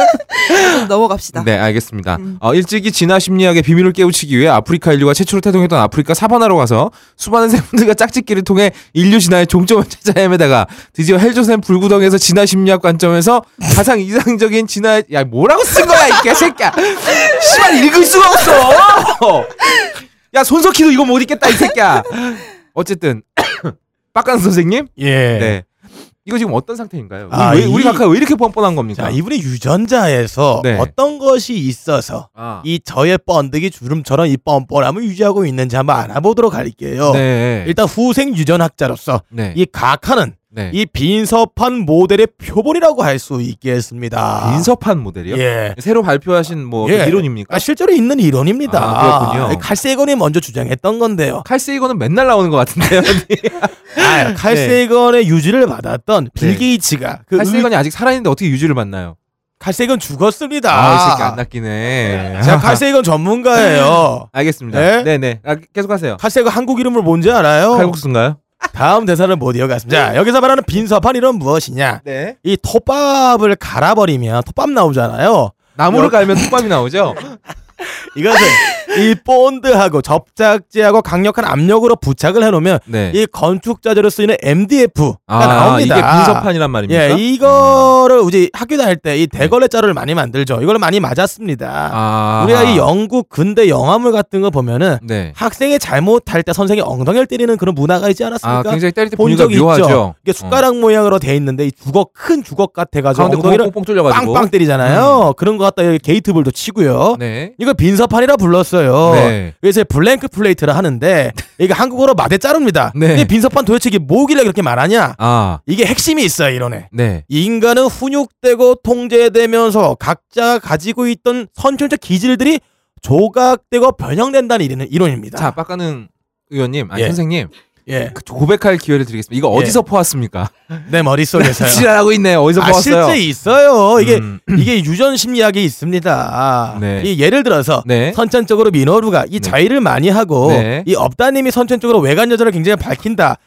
S3: 좀 넘어갑시다.
S1: 네, 알겠습니다.
S3: 음.
S1: 어, 일찍이 진화 심리학의 비밀을 깨우치기 위해 아프리카 인류가 최초로 태동했던 아프리카 사바나로 가서 수많은 생물들과 짝짓기를 통해 인류 진화의 종점을 찾아 헤매다가 드디어 헬조센 불구덩에서 진화 심리학 관점에서 가장 이상적인 진화 야 뭐라고 쓴 거야 이 개새끼야 씨발 읽을 수가 없어 야 손석희도 이거 못 읽겠다 이 새끼야 어쨌든 빡강 선생님
S2: 예.
S1: 네 이거 지금 어떤 상태인가요?
S2: 아,
S1: 우리, 왜- 우리
S2: 이-
S1: 각하 왜 이렇게 뻔뻔한 겁니까?
S2: 자, 이분이 유전자에서
S1: 네.
S2: 어떤 것이 있어서
S1: 아,
S2: 이 저의 번데기 주름처럼 이 뻔뻔함을 유지하고 있는지 한번 알아보도록 할게요.
S1: 네.
S2: 일단 후생 유전학자로서
S1: 네.
S2: 이 각하는
S1: 네.
S2: 이 빈섭한 모델의 표본이라고 할 수 있겠습니다.
S1: 인섭한 모델이요?
S2: 예.
S1: 새로 발표하신 뭐
S2: 예.
S1: 이론입니까?
S2: 아, 실제로 있는 이론입니다.
S1: 아, 그렇군요.
S2: 칼세이건이 먼저 주장했던 건데요.
S1: 칼세이건은 맨날 나오는 것 같은데요.
S2: 아, 칼세이건의 유지를 받았던 빌
S1: 네.
S2: 게이츠가 그
S1: 칼세이건이 아직 살아있는데 어떻게 유지를 만나요?
S2: 칼세이건 죽었습니다.
S1: 아, 이 새끼 안 낚이네.
S2: 제가 칼세이건 전문가예요.
S1: 알겠습니다.
S2: 네?
S1: 네, 네. 아, 계속하세요.
S2: 칼세이건 한국 이름을 뭔지 알아요?
S1: 칼국수인가요?
S2: 다음 대사를 못 이어갔습니다. 자, 여기서 말하는 이론 무엇이냐?
S1: 네.
S2: 이 톱밥을 갈아버리면 톱밥 나오잖아요.
S1: 나무를
S2: 여-
S1: 깔면 톱밥이 나오죠?
S2: 이것을 이 본드하고 접착제하고 강력한 압력으로 부착을 해놓으면
S1: 네.
S2: 이 건축 자재로 쓰이는 MDF가
S1: 아,
S2: 나옵니다.
S1: 이게 빈섭판이란 말입니까?
S2: 예, 이거를 이제 학교 다닐 때 이 대걸레 자루를 많이 만들죠. 이걸 많이 맞았습니다.
S1: 아.
S2: 우리가 이 영국 근대 영화물 같은 거 보면은
S1: 네.
S2: 학생이 잘못할 때 선생이 엉덩이를 때리는 그런 문화가 있지
S1: 아,
S2: 않았습니까?
S1: 굉장히 때릴
S2: 때본
S1: 분위기가
S2: 적이
S1: 묘하죠.
S2: 있죠. 이게 숟가락 모양으로 돼 있는데 이 주걱 큰 주걱 같아가지고 엉덩이를
S1: 꽁꽁 뚫려가지고.
S2: 빵빵 때리잖아요. 그런 거 갖다 여기 게이트볼도 치고요.
S1: 네.
S2: 이걸 빈섭판이라 불렀어요.
S1: 네.
S2: 그래서 blank slate를 하는데 이게 한국어로 마대 자루입니다.
S1: 네.
S2: 근데 빈 서판 도대체 이게 뭐길래 그렇게 말하냐?
S1: 아,
S2: 이게 핵심이 있어요, 이론에.
S1: 네.
S2: 이 인간은 훈육되고 통제되면서 각자 가지고 있던 선천적 기질들이 조각되고 변형된다는 이론- 이론입니다.
S1: 자, 빡가는 의원님, 아니
S2: 예.
S1: 선생님,
S2: 예,
S1: 그 고백할 기회를 드리겠습니다. 이거
S2: 예.
S1: 어디서 퍼왔습니까?
S2: 내 머릿속에서요.
S1: 지랄하고 있네. 어디서
S2: 아,
S1: 퍼왔어요?
S2: 실제 있어요. 이게
S1: 음,
S2: 이게 유전 심리학이 있습니다.
S1: 네.
S2: 이 예를 들어서
S1: 네.
S2: 선천적으로 민호루가 이
S1: 네.
S2: 자위를 많이 하고
S1: 네.
S2: 이 업다님이 선천적으로 외간 여자를 굉장히 밝힌다.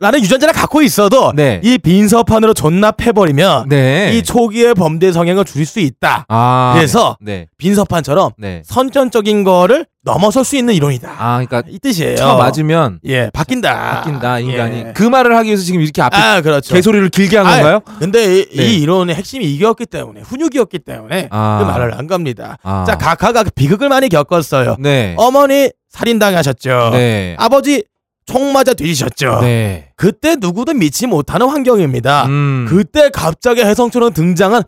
S2: 라는 유전자를 갖고 있어도
S1: 네.
S2: 이 빈섭판으로 존납해버리면
S1: 네.
S2: 이 초기의 범죄 성향을 줄일 수 있다.
S1: 아,
S2: 그래서
S1: 네.
S2: 빈섭판처럼
S1: 네.
S2: 선천적인 거를 넘어설 수 있는 이론이다.
S1: 아, 그러니까
S2: 이 뜻이에요.
S1: 쳐 맞으면
S2: 예, 바뀐다.
S1: 바뀐다 인간이.
S2: 예.
S1: 그 말을 하기 위해서 지금 이렇게 앞에
S2: 아, 그렇죠.
S1: 개소리를 길게 한
S2: 아,
S1: 건가요?
S2: 근데 이,
S1: 네.
S2: 이 이론의 핵심이 이겼기 때문에 훈육이었기 때문에
S1: 아.
S2: 그 말을 한 겁니다.
S1: 아.
S2: 자, 각하가 비극을 많이 겪었어요.
S1: 네.
S2: 어머니 살인당하셨죠.
S1: 네.
S2: 아버지 총 맞아 뒤지셨죠.
S1: 네.
S2: 그때 누구도 믿지 못하는 환경입니다.
S1: 음.
S2: 그때 갑자기 혜성처럼 등장한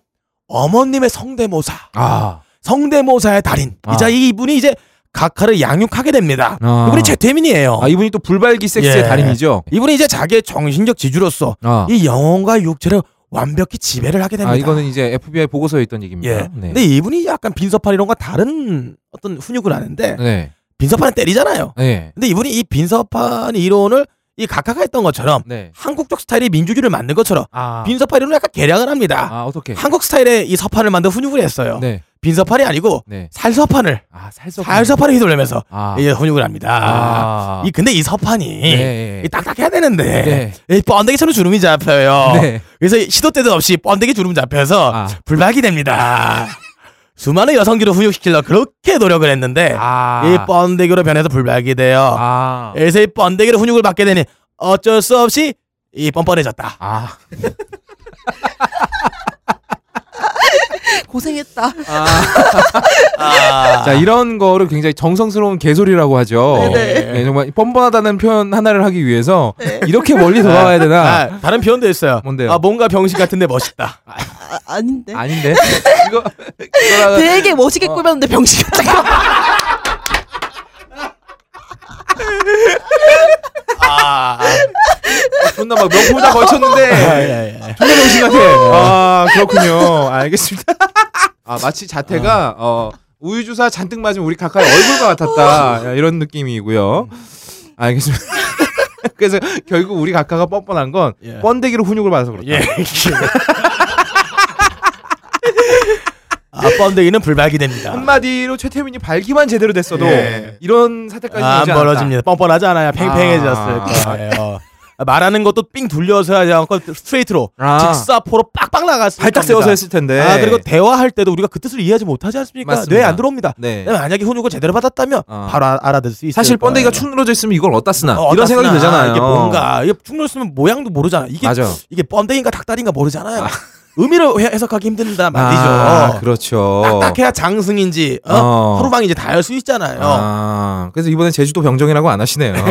S2: 어머님의 성대모사.
S1: 아.
S2: 성대모사의 달인.
S1: 아.
S2: 이자 이분이 이제 각하를 양육하게 됩니다.
S1: 아.
S2: 이분이 최태민이에요.
S1: 아, 이분이 또 불발기 섹스의
S2: 예.
S1: 달인이죠.
S2: 이분이 이제 자기의 정신적 지주로서
S1: 아.
S2: 이 영혼과 육체를 완벽히 지배를 하게 됩니다.
S1: 아, 이거는 이제 FBI 보고서에 있던 얘기입니다.
S2: 예.
S1: 네.
S2: 근데 이분이 약간 빈섭판 이론과 다른 어떤 훈육을 하는데
S1: 네.
S2: 빈섭판은 때리잖아요.
S1: 네.
S2: 근데 이분이 이 빈섭판 이론을 이 각하가 했던 것처럼
S1: 네.
S2: 한국적 스타일의 민주주의를 만든 것처럼
S1: 아.
S2: 빈섭판 이론을 약간 개량을 합니다.
S1: 아, 어떻게?
S2: 한국 스타일의 이 서판을 만든 훈육을 했어요.
S1: 네.
S2: 빈섭판이 아니고
S1: 네.
S2: 살서판을
S1: 아, 살서.
S2: 살서판을 휘둘르면서
S1: 아.
S2: 이 훈육을 합니다.
S1: 아.
S2: 이 근데 이 서판이
S1: 네.
S2: 이 딱딱해야 되는데
S1: 네.
S2: 이 번데기 처럼 주름이 잡혀요.
S1: 네.
S2: 그래서 시도 때도 없이 번데기 주름 잡혀서
S1: 아.
S2: 불박이 됩니다. 수많은 여성들을 훈육시키려 그렇게 노력을 했는데
S1: 아.
S2: 이 번데기로 변해서 불박이 돼요.
S1: 아.
S2: 그래서 이 번데기로 훈육을 받게 되니 어쩔 수 없이 이 뻔뻔해졌다.
S1: 아.
S3: 고생했다.
S2: 아.
S1: 자, 이런 거를 굉장히 정성스러운 개소리라고 하죠.
S3: 네네.
S1: 네, 정말 뻔뻔하다는 표현 하나를 하기 위해서
S3: 네.
S1: 이렇게 멀리 돌아와야 되나?
S2: 아, 다른 표현도 있어요.
S1: 뭔데요?
S2: 아, 뭔가 병신 같은데 멋있다.
S3: 아, 아닌데.
S1: 아닌데. 이거 이거랑
S3: 되게 멋있게 꾸몄는데 병신 같아.
S2: 아,
S1: 존나 막 명품 다 걸쳤는데
S2: 예, 예.
S1: 존나 정신 같아. 아 그렇군요. 알겠습니다. 아 마치 자태가 어 우유 주사 잔뜩 맞으면 우리 카카의 얼굴과 같았다 야, 이런 느낌이고요. 알겠습니다. 그래서 결국 우리 각하가 뻔뻔한 건
S2: 예.
S1: 번데기로 훈육을 받아서 그렇다.
S2: 예. 아, 번데기는 불발기됩니다.
S1: 한마디로 최태민이 발기만 제대로 됐어도
S4: 예.
S1: 이런 사태까지
S2: 아,
S1: 오지
S2: 안
S1: 않았다.
S2: 벌어집니다. 뻔뻔하지 않아요. 팽팽해졌을
S1: 아.
S2: 거예요. 말하는 것도 삥 둘려서 하지 않고 스트레이트로
S1: 아.
S2: 직사포로 빡빡 나갔을
S1: 발딱. 세워서 했을 텐데.
S2: 아 그리고 대화할 때도 우리가 그 뜻을 이해하지 못하지 않습니까? 뇌에 안 들어옵니다.
S1: 네.
S2: 만약에 훈육을 제대로 받았다면
S1: 어.
S2: 바로 아- 알아들 수 있어요.
S1: 사실 번데기가 축 늘어져 있으면 이걸 어디다 쓰나
S2: 어,
S1: 이런 생각이
S2: 쓰나.
S1: 들잖아요.
S2: 이게 뭔가 이게 축 늘었으면 모양도 모르잖아. 이게
S1: 맞아.
S2: 이게 번데기인가 닭다리인가 모르잖아요. 의미를 해- 해석하기 힘든단 말이죠.
S1: 아, 그렇죠.
S2: 딱딱해야 장승인지 어?
S1: 어.
S2: 하루방인지 다알수 있잖아요.
S1: 아, 그래서 이번에 제주도 병정이라고 안 하시네요.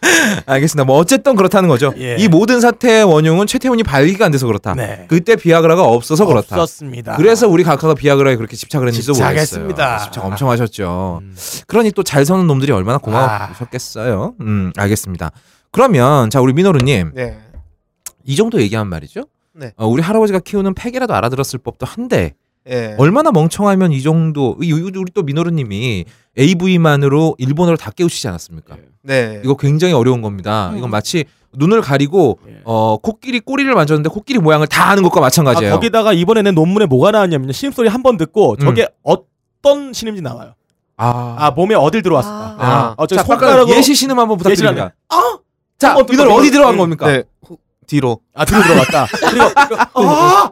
S1: 알겠습니다. 뭐 어쨌든 그렇다는 거죠.
S2: 예.
S1: 이 모든 사태의 원흉은 최태훈이 발기가 안 돼서 그렇다.
S2: 네.
S1: 그때 비아그라가 없어서 그렇다.
S2: 없었습니다.
S1: 그래서 우리 각하가 비아그라에 그렇게 집착을 했는지도 모르겠어요.
S2: 집착했습니다.
S1: 집착 엄청 하셨죠.
S2: 음.
S1: 그러니 또 잘 서는 놈들이 얼마나 고마우셨겠어요. 음, 알겠습니다. 그러면 자 우리 민호루님
S4: 네.
S1: 이 정도 얘기한 말이죠.
S4: 네.
S1: 어, 우리 할아버지가 키우는 팩이라도 알아들었을 법도 한데
S4: 예.
S1: 얼마나 멍청하면 이 정도 이- 우리 또 민호루님이 AV만으로 일본어를 다 깨우치지 않았습니까?
S4: 네.
S1: 이거 굉장히 어려운 겁니다.
S3: 음.
S1: 이건 마치 눈을 가리고
S2: 예.
S1: 어 코끼리 꼬리를 만졌는데 코끼리 모양을 다 아는 것과
S2: 아,
S1: 마찬가지예요.
S2: 거기다가 이번에 낸 논문에 뭐가 나왔냐면요. 신음 소리 한 번 듣고 저게 어떤 신음인지 나와요.
S1: 아,
S2: 아 몸에 어딜 들어왔을까.
S3: 아.
S4: 아.
S2: 어,
S1: 자,
S2: 손가락으로
S1: 손가락 예시 신음 한번 부탁드립니다.
S2: 아!
S1: 자,
S2: 한번 또
S1: 민호루
S2: 또
S1: 어디 들어간
S2: 음,
S1: 겁니까?
S4: 네. 호- 뒤로.
S2: 아 뒤로 들어갔다. 그리고 아!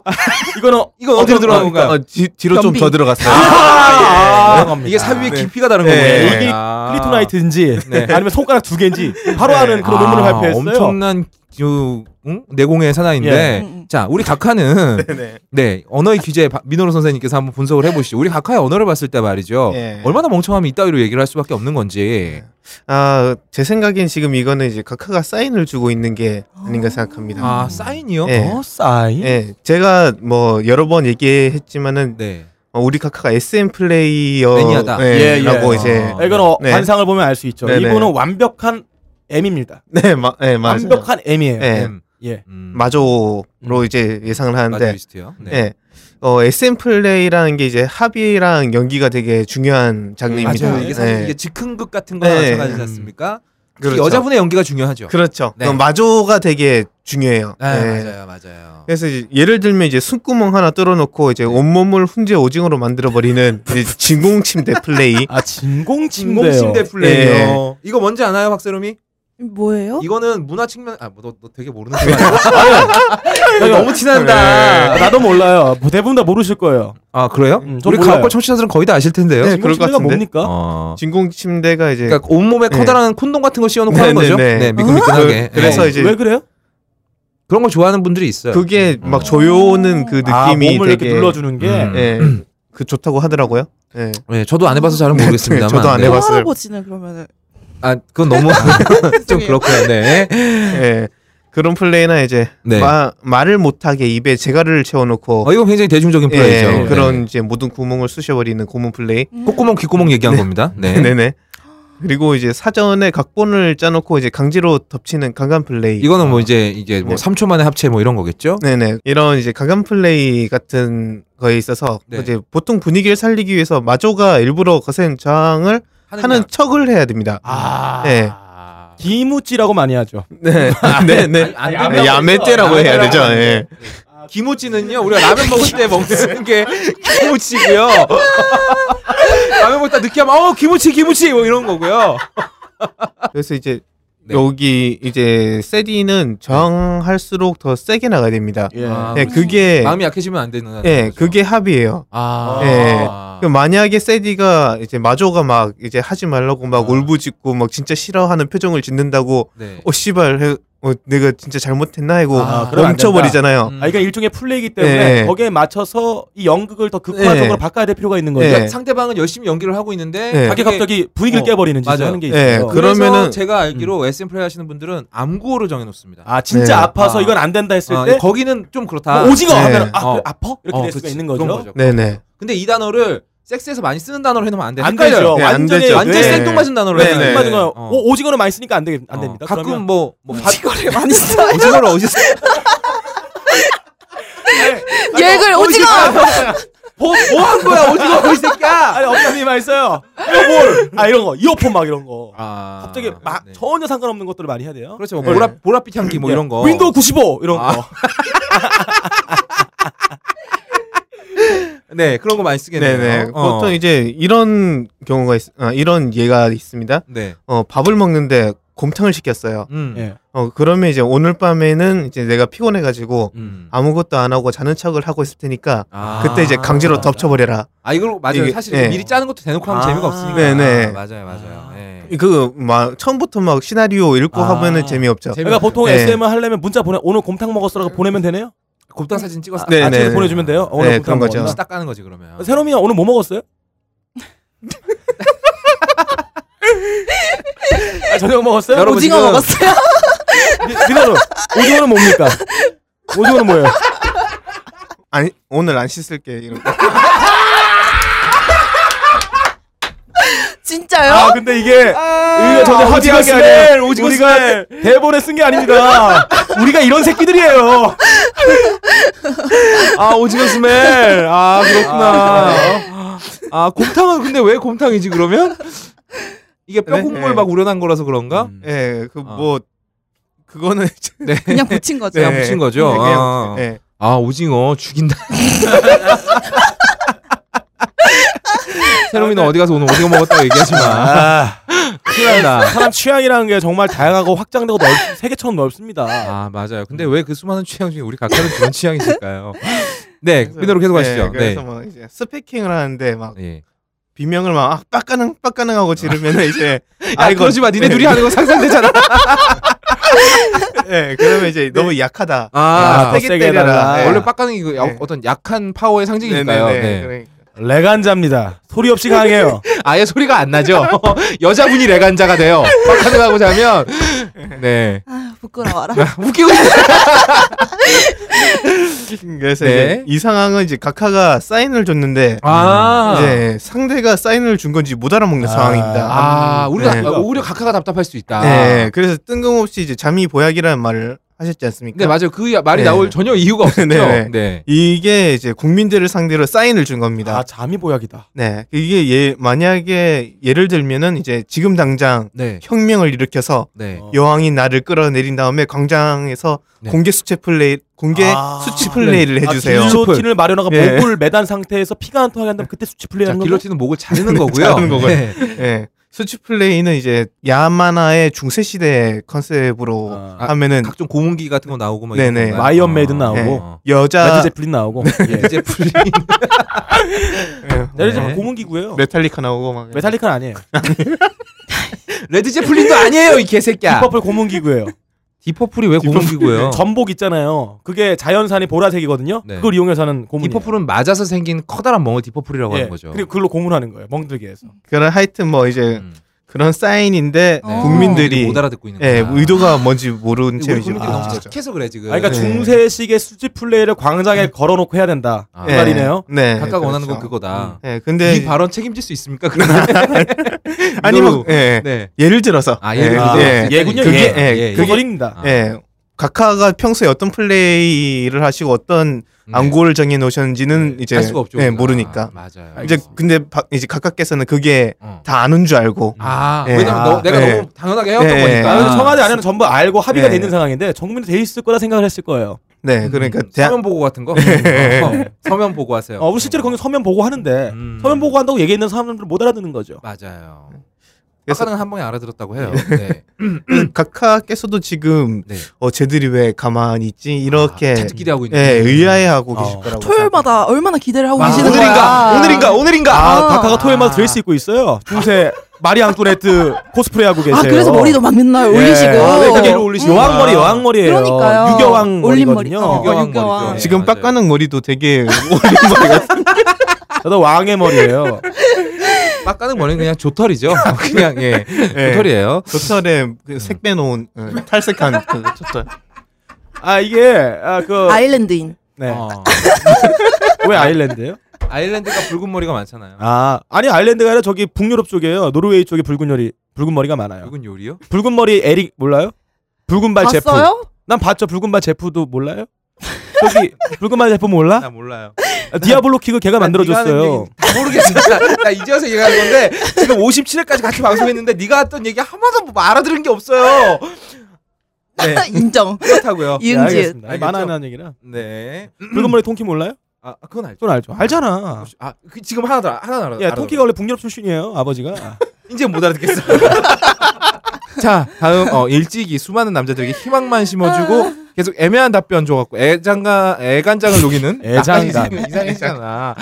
S2: 이거는
S1: 이건 어디로 들어간 건가요?
S4: 어, 뒤, 뒤로 좀. 더 들어갔어요.
S1: 아,
S2: 그런 겁니다.
S1: 이게 삽입의
S4: 네.
S1: 깊이가 다른
S4: 네.
S1: 거군요.
S2: 이게
S1: 아.
S2: 클리토나이트인지
S1: 네.
S2: 아니면 손가락 두 개인지 바로
S4: 네.
S2: 아는 그런 논문을
S1: 아,
S2: 발표했어요.
S1: 엄청난 그, 응? 내공의 사나이인데
S2: 예.
S3: 음, 음.
S1: 자 우리 각하는
S4: 네.
S1: 네 언어의 귀재 바- 민호로 선생님께서 한번 분석을 해보시죠. 우리 각하의 언어를 봤을 때 말이죠.
S4: 예.
S1: 얼마나 멍청하면 이따위로 얘기를 할 수밖에 없는 건지.
S4: 아, 제 생각엔 지금 이거는 이제 각하가 사인을 주고 있는 게 아닌가 생각합니다.
S1: 아 사인이요?
S4: 예.
S2: 어, 사인.
S4: 예, 제가 뭐 여러 번 얘기했지만은
S1: 네.
S4: 어, 우리 각하가 SM 플레이어
S1: 매니아다.
S2: 예, 예.
S4: 라고 이제
S1: 아.
S2: 이건 어,
S4: 네.
S2: 관상을 보면 알 수 있죠.
S4: 네네.
S2: 이분은 완벽한 M입니다.
S4: 네, 마, 네, 맞아요.
S2: 완벽한 M이에요.
S4: 네.
S1: 음.
S2: 예.
S1: 음.
S4: 마조로
S2: 음.
S4: 이제 예상을 하는데
S1: 마조리스트요. 네.
S4: 예. 어, SM 플레이라는 게 이제 합의랑 연기가 되게 중요한 장르입니다.
S1: 맞아요. 이게 사실
S4: 네.
S1: 이게 즉흥극 같은 거나
S4: 네.
S1: 마찬가지지 않습니까?
S4: 그렇죠.
S1: 여자분의 연기가 중요하죠.
S4: 그렇죠.
S1: 네.
S4: 그 마조가 되게 중요해요.
S1: 네,
S4: 네.
S1: 맞아요, 맞아요.
S4: 그래서 이제 예를 들면 이제 숨구멍 하나 뚫어놓고 이제 온몸을 훈제 오징어로 만들어버리는 진공 침대 플레이.
S2: 아 진공
S1: 진공
S2: 침대요.
S1: 침대 플레이요.
S4: 예.
S1: 이거 뭔지 아나요, 박세롬이?
S3: 뭐예요?
S1: 이거는 문화 측면 아, 뭐, 너, 너 되게 모르는 거 아니야? 너무 티난다.
S2: 아, 나도 몰라요. 뭐 대부분 다 모르실 거예요.
S1: 아, 그래요?
S2: 음, 전
S1: 우리. 가옥걸 청취자들은 거의 다 아실 텐데요.
S4: 네, 그럴 것
S2: 침대가
S4: 같은데.
S2: 뭡니까?
S1: 어.
S4: 진공 침대가 이제
S1: 그러니까 온몸에
S4: 네.
S1: 커다란 콘돔 같은 거 씌워놓고
S4: 네,
S1: 하는
S4: 네,
S1: 거죠.
S4: 네.
S1: 네, 미끈미끈하게.
S4: 그- 그래서
S1: 네.
S4: 이제
S2: 왜 그래요?
S1: 그런 걸 좋아하는 분들이 있어요.
S4: 그게
S1: 음.
S4: 막 조여오는 그 느낌이
S2: 아, 몸을
S4: 되게
S2: 이렇게 눌러주는 게
S1: 음.
S4: 예, 그 좋다고 하더라고요. 예.
S1: 네, 저도 안 해봐서 잘은 모르겠습니다만.
S4: 저도 안
S1: 네.
S4: 해봤어요.
S3: 할아버지는 그러면은
S1: 아, 그건 너무 좀 그렇고요. 네.
S4: 예. 그런 플레이나 이제
S1: 네.
S4: 마, 말을 못하게 입에 재갈을 채워놓고
S1: 어, 이거 굉장히 대중적인
S4: 예,
S1: 플레이죠.
S4: 그런 이제 모든 구멍을 쑤셔버리는 고문 플레이.
S3: 음.
S1: 콧구멍, 귓구멍 얘기한 겁니다. 네.
S4: 네. 네 그리고 이제 사전에 각본을 짜놓고 이제 강제로 덮치는 강간 플레이.
S1: 이거는 뭐 이제 이게 뭐
S4: 네.
S1: 3초 만에 합체 뭐 이런 거겠죠?
S4: 네네 이런 이제 강간 플레이 같은 거에 있어서
S1: 네.
S4: 이제 보통 분위기를 살리기 위해서 마조가 일부러 거센 저항을 하는 척을 해야 됩니다.
S2: 아.
S4: 네.
S2: 기무찌라고 많이 하죠.
S4: 네, 네, 네.
S1: 안
S2: 네,
S1: 된다고
S4: 야매떼라고
S1: 했죠.
S4: 해야 되죠. 예.
S1: 기모찌는요 우리가 라면 먹을 때 먹는 게 기모찌고요. 라면 먹다 느끼하면 어 기모찌 기모찌 뭐 이런 거고요.
S4: 그래서 이제
S1: 네.
S4: 여기 이제 세디는 저항할수록 더 세게 나가야 됩니다.
S2: 예.
S1: 아,
S4: 예, 그게
S1: 마음이 약해지면 안 되는.
S4: 예,
S1: 거죠.
S4: 그게 합의예요.
S1: 아.
S4: 예.
S1: 아.
S4: 그 만약에 세디가 이제 마조가 막 이제 하지 말라고 막
S1: 아.
S4: 울부짖고 막 진짜 싫어하는 표정을 짓는다고
S1: 네.
S4: 어 씨발 해- 어, 내가 진짜 잘못했나 하고
S1: 아,
S4: 멈춰버리잖아요.
S1: 음.
S2: 아, 이게 일종의 플레이기 때문에
S4: 네.
S2: 거기에 맞춰서 이 연극을 더 극화적으로
S4: 네.
S2: 바꿔야 될 필요가 있는 거죠.
S4: 네.
S1: 그러니까 상대방은 열심히 연기를 하고 있는데
S4: 네.
S2: 자기 갑자기 분위기를
S1: 어,
S2: 깨버리는 짓을. 하는 게
S4: 네,
S2: 있어요.
S4: 그-
S1: 그러면은 제가 알기로 SM 플레이 하시는 분들은 암구호를 정해놓습니다.
S2: 아 진짜
S4: 네.
S2: 아파서
S1: 아.
S2: 이건 안 된다 했을
S1: 아,
S2: 때
S1: 거기는 좀 그렇다.
S2: 뭐 오징어
S4: 네.
S2: 하면 아
S1: 어.
S2: 아파 이렇게
S1: 어,
S2: 될 수가
S1: 그치.
S2: 있는 거죠.
S4: 네네.
S1: 근데 이 단어를 섹스에서 많이 쓰는 단어로 해놓으면 안 돼.
S2: 안. 되죠.
S4: 네, 안
S2: 완전히
S4: 되죠.
S1: 완전
S2: 네.
S1: 생뚱맞은 단어로
S4: 네. 네.
S2: 맞은 거
S1: 어.
S2: 오, 오징어는 많이 쓰니까 안, 되, 안
S1: 어,
S2: 됩니다.
S1: 가끔 뭐, 뭐 밥,
S3: 이거를 많이 써요.
S1: 오징어를 어디서
S3: 얘글 오징어.
S1: 뭐, 뭐한 거야 오징어 이 새끼야.
S2: 아니 엄마님 많이 써요. 이거 뭘? 아 이런 거 이어폰 막 이런 거.
S1: 아,
S2: 갑자기 막
S1: 네.
S2: 전혀 상관없는 것들을 많이 해야 돼요.
S1: 그렇죠. 뭐
S4: 네.
S1: 보라 보랏빛 향기 뭐
S2: 예.
S1: 이런 거.
S2: 윈도우 95 이런
S1: 아.
S2: 거.
S1: 네 그런 거 많이 쓰겠네요.
S4: 네네.
S1: 어.
S4: 보통 이제 이런 경우가 있, 아, 이런 예가 있습니다.
S1: 네.
S4: 어 밥을 먹는데 곰탕을 시켰어요.
S1: 음.
S2: 예.
S4: 어 그러면 이제 오늘 밤에는 이제 내가 피곤해가지고
S1: 음.
S4: 아무것도 안 하고 자는 척을 하고 있을 테니까
S1: 아.
S4: 그때 이제 강제로 덮쳐버려라.
S1: 아 이걸 맞아요.
S4: 이게-
S1: 사실
S4: 예.
S1: 미리 짜는 것도 대놓고 하면
S2: 아.
S1: 재미가 없으니까.
S4: 네네.
S1: 아, 맞아요, 맞아요. 예.
S4: 그막 처음부터 막 시나리오 읽고
S2: 아.
S4: 하면은 재미없죠.
S1: 재미-
S2: 그러니까 보통
S4: 네.
S2: SM을 하려면 문자 보내 오늘 곰탕 먹었어라고 보내면 되네요.
S1: 곱당 사진 찍어서
S4: 네,
S2: 아침에
S4: 네.
S2: 보내주면 돼요. 어, 오늘
S4: 네, 그런 거죠.
S1: 딱 까는 거지 그러면.
S2: 새롬이 형 오늘 뭐 먹었어요? 아, 저녁 먹었어요?
S1: 여러분
S3: 오징어
S1: 지금-
S3: 먹었어요?
S2: 미- 미나로 오징어는 뭡니까? 오징어는 뭐예요?
S4: 아니 오늘 안 씻을게 이런. 거.
S3: 진짜요?
S2: 아 근데 이게 우리가 전에
S1: 오징어
S2: 합의한 게
S1: 스멜,
S2: 아니에요.
S1: 오징어
S2: 우리가
S1: 스멜.
S2: 대본에 쓴 게 아닙니다. 우리가 이런 새끼들이에요.
S1: 아 오징어 스멜. 아 그렇구나. 아 곰탕은 근데 왜 곰탕이지 그러면? 이게 뼈
S4: 네?
S1: 국물
S4: 네.
S1: 막 우려난 거라서 그런가?
S2: 음.
S4: 예, 그
S1: 어.
S4: 뭐 그거는 이제
S1: 네.
S3: 그냥 붙인 거죠.
S1: 그냥 붙인 거죠.
S4: 네, 그냥,
S1: 아.
S4: 예.
S1: 아 오징어 죽인다. 세롬이는 어디 가서 오늘 오징어 먹었다고 얘기하지 마.
S2: 아,
S1: 큰일.
S2: 사람 취향이라는 게 정말 다양하고 확장되고 넓, 세계처럼 넓습니다.
S1: 아 맞아요. 근데 왜 그 수많은 취향 중에 우리 각자는 그런 취향이실까요? 네, 민호로 계속 하시죠. 네.
S4: 그래서 뭐 이제 스피킹을 하는데 막
S1: 예.
S4: 비명을 막 아, 빡가능 빡가능하고 지르면은 이제
S1: 아 그러지 마. 니네 둘이 하는 거 상상되잖아.
S4: 예, 그러면 이제 너무 약하다.
S1: 아,
S2: 더
S4: 세게 때려라.
S1: 원래 빡가는 이거 야-
S4: 네.
S1: 어떤 약한 파워의 상징이니까요.
S4: 네네네.
S1: 네.
S4: 그러니까.
S2: 레간자입니다. 소리 없이 강해요.
S1: 아예 소리가 안 나죠. 여자분이 레간자가 돼요. 빡가는 하고 자면 네
S3: 아 부끄러워라.
S1: 웃기고 있어.
S4: 그래서
S1: 네.
S4: 이제 이 상황은 이제 각하가 사인을 줬는데
S1: 아
S4: 이제 상대가 사인을 준 건지 못 알아먹는
S2: 아.
S4: 상황입니다.
S1: 아 우리가
S4: 네.
S1: 오히려 각하가 답답할 수 있다.
S4: 네, 그래서 뜬금없이 이제 잠이 보약이라는 말을 하셨지 않습니까?
S1: 네 맞아요. 그 야- 말이
S4: 네.
S1: 나올 전혀 이유가 없었죠.
S4: 네,
S1: 네.
S4: 네. 이게 이제 국민들을 상대로 사인을 준 겁니다.
S2: 아 잠이 보약이다.
S4: 네, 이게 예, 만약에 예를 들면은 이제 지금 당장
S1: 네.
S4: 혁명을 일으켜서
S1: 네.
S2: 어.
S4: 여왕이 나를 끌어내린 다음에 광장에서
S1: 네.
S4: 공개 수채 플레이 공개
S2: 아.
S4: 수치 플레이를 해주세요.
S2: 아, 길로틴을 마련하고
S4: 예.
S2: 목을 매단 상태에서 피가 안 통하게 한다면 그때 수치
S1: 자,
S2: 플레이하는 건가?
S1: 길로틴은 목을 자르는 거고요.
S4: 자르는 거고요.
S1: 네.
S4: 예. 수치 플레이는 이제 야만화의 중세 시대 컨셉으로
S2: 아.
S4: 하면은
S1: 각종 고문기 같은 거 나오고 막
S4: 네네.
S2: 마이언
S1: 아,
S2: 나오고.
S1: 어.
S4: 여자
S2: 레드 제플린 나오고. 예.
S1: 레드 제플린.
S4: 예,
S2: 레드 제플린
S1: 네.
S2: 고문기고요.
S4: 메탈리카 나오고 막
S2: 메탈리카는 아니에요.
S1: 레드 제플린도 아니에요 이 개새끼야.
S2: 딥 퍼플 고문기고예요.
S1: 딥 퍼플이 왜 고문기고요?
S2: 전복 있잖아요. 그게 자연산이 보라색이거든요.
S1: 네.
S2: 그걸 이용해서 하는 고문이에요.
S1: 딥 퍼플은 맞아서 생긴 커다란 멍을 딥 퍼플이라고
S2: 예.
S1: 하는 거죠.
S2: 그리고 그걸로 고문하는 거예요. 멍들게 해서.
S4: 그런 하여튼 뭐 이제
S1: 음.
S4: 그런 사인인데
S3: 어.
S4: 국민들이
S1: 못 알아듣고 있는
S4: 예,
S1: 거야.
S4: 의도가 뭔지 모르는 채 이제
S1: 국민들이
S2: 아.
S1: 너무
S4: 거죠.
S1: 착해서 그래 지금.
S2: 아, 그러니까
S4: 네.
S2: 중세식의 수치 플레이를 광장에 걸어놓고 해야 된다.
S1: 아.
S2: 그 말이네요.
S4: 네.
S1: 각각 원하는 건
S4: 그렇죠.
S1: 그거다.
S4: 예, 근데
S1: 이 발언 책임질 수 있습니까? 그러면
S4: 아니
S1: 이거로-
S4: 뭐 예.
S1: 네.
S4: 예를 들어서
S1: 아 예를
S4: 예,
S1: 들어서
S4: 예.
S2: 예군요,
S4: 그게
S2: 예.
S4: 예,
S1: 예,
S4: 그게.
S1: 아.
S4: 예. 각하가 평소에 어떤 플레이를 하시고 어떤
S1: 네.
S4: 안고를 정해 놓으셨는지는 이제
S1: 알 수가 없죠.
S4: 예,
S1: 우리가.
S4: 모르니까.
S1: 아, 맞아요.
S4: 이제 근데 바- 이제 각하께서는 그게
S1: 어.
S4: 다 아는 줄 알고
S1: 아
S4: 예.
S1: 왜냐면 너,
S2: 아,
S1: 내가
S4: 예.
S1: 너무 당연하게 해왔던
S4: 예.
S1: 거니까.
S2: 아, 청와대 안에는 전부 알고 합의가
S4: 예.
S2: 돼 있는 상황인데 정민이 돼 있을 거라 생각을 했을 거예요.
S4: 네, 그러니까 대학
S1: 서면 보고 같은 거.
S4: 예.
S1: 어, 서면 보고 하세요.
S2: 어, 우리 실제로 거기 서면 보고 하는데
S1: 음.
S2: 서면 보고 한다고 얘기했는 사람들 못 알아듣는 거죠.
S1: 맞아요. 아까는 한 번에 알아들었다고 해요. 네.
S4: 각하께서도 지금
S1: 네.
S4: 어 쟤들이 왜 가만히 있지 이렇게
S1: 아, 자기끼리 하고 있는.
S4: 예, 의아해하고
S2: 어.
S4: 계실 거라고
S3: 토요일마다 얼마나 기대를 하고
S1: 아,
S3: 계시는
S1: 오늘인가?
S3: 거야.
S1: 오늘인가? 오늘인가?
S2: 아,
S3: 아.
S2: 각하가 토요일마다 드레스 입고 있어요. 중세 마리 앙뚜레트 코스프레 하고 계세요.
S3: 아 그래서 머리도 막 맨날 올리시고.
S2: 아, 여기로
S1: 올리시고.
S2: 여왕머리 여왕머리예요.
S3: 그러니까요.
S2: 유교왕
S3: 올린
S2: 머리거든요.
S3: 머리. 어.
S1: 유교왕
S3: 유교왕.
S1: 머리죠.
S4: 지금
S1: 네, 맞아요.
S4: 빡가는 머리도 되게 올린 머리가
S2: 저도 왕의 머리예요.
S1: 빡가는 머리는 그냥 조털이죠. 그냥 예. 조털이에요.
S4: 조털에 그 색 빼놓은 어, 탈색한 그 조털
S2: 아 이게 아, 그
S3: 아일랜드인.
S2: 네.
S1: 어.
S2: 왜 아일랜드예요?
S1: 아일랜드가 붉은 머리가 많잖아요.
S2: 아 아니 아일랜드가 아니라 저기 북유럽 쪽이에요. 노르웨이 쪽에 붉은 머리 붉은 머리가 많아요.
S1: 붉은 요리요?
S2: 붉은 머리 에릭 몰라요? 붉은 발 제프.
S3: 봤어요?
S2: 난 봤죠. 붉은 발 제프도 몰라요? 저기 붉은 발 제프 몰라?
S1: 나 몰라요.
S2: 아, 디아블로 킥을 걔가
S1: 하는
S2: 만들어줬어요.
S1: 모르겠어. 나, 나 이제 와서 얘기하는 건데 지금 57회까지 같이 방송했는데 네가 했던 얘기 한마도 뭐 알아들은 게 없어요. 네.
S3: 인정.
S1: 그렇다고요.
S2: 네. 아니,
S1: 알겠죠?
S2: 만화는 얘기라.
S1: 네.
S2: 붉은 머리 통키 몰라요?
S1: 아 그건 알죠.
S2: 그건 알죠. 알잖아.
S1: 아 그, 지금 하나 더 하나 알아.
S2: 야, 토끼가 원래 북유럽 출신이에요, 아버지가.
S1: 이제 못 알아듣겠어. 자 다음 어, 일찍이 수많은 남자들에게 희망만 심어주고 계속 애매한 답변 줘갖고 애장가 애간장을 녹이는
S2: 애장가.
S1: 아, 이상했잖아.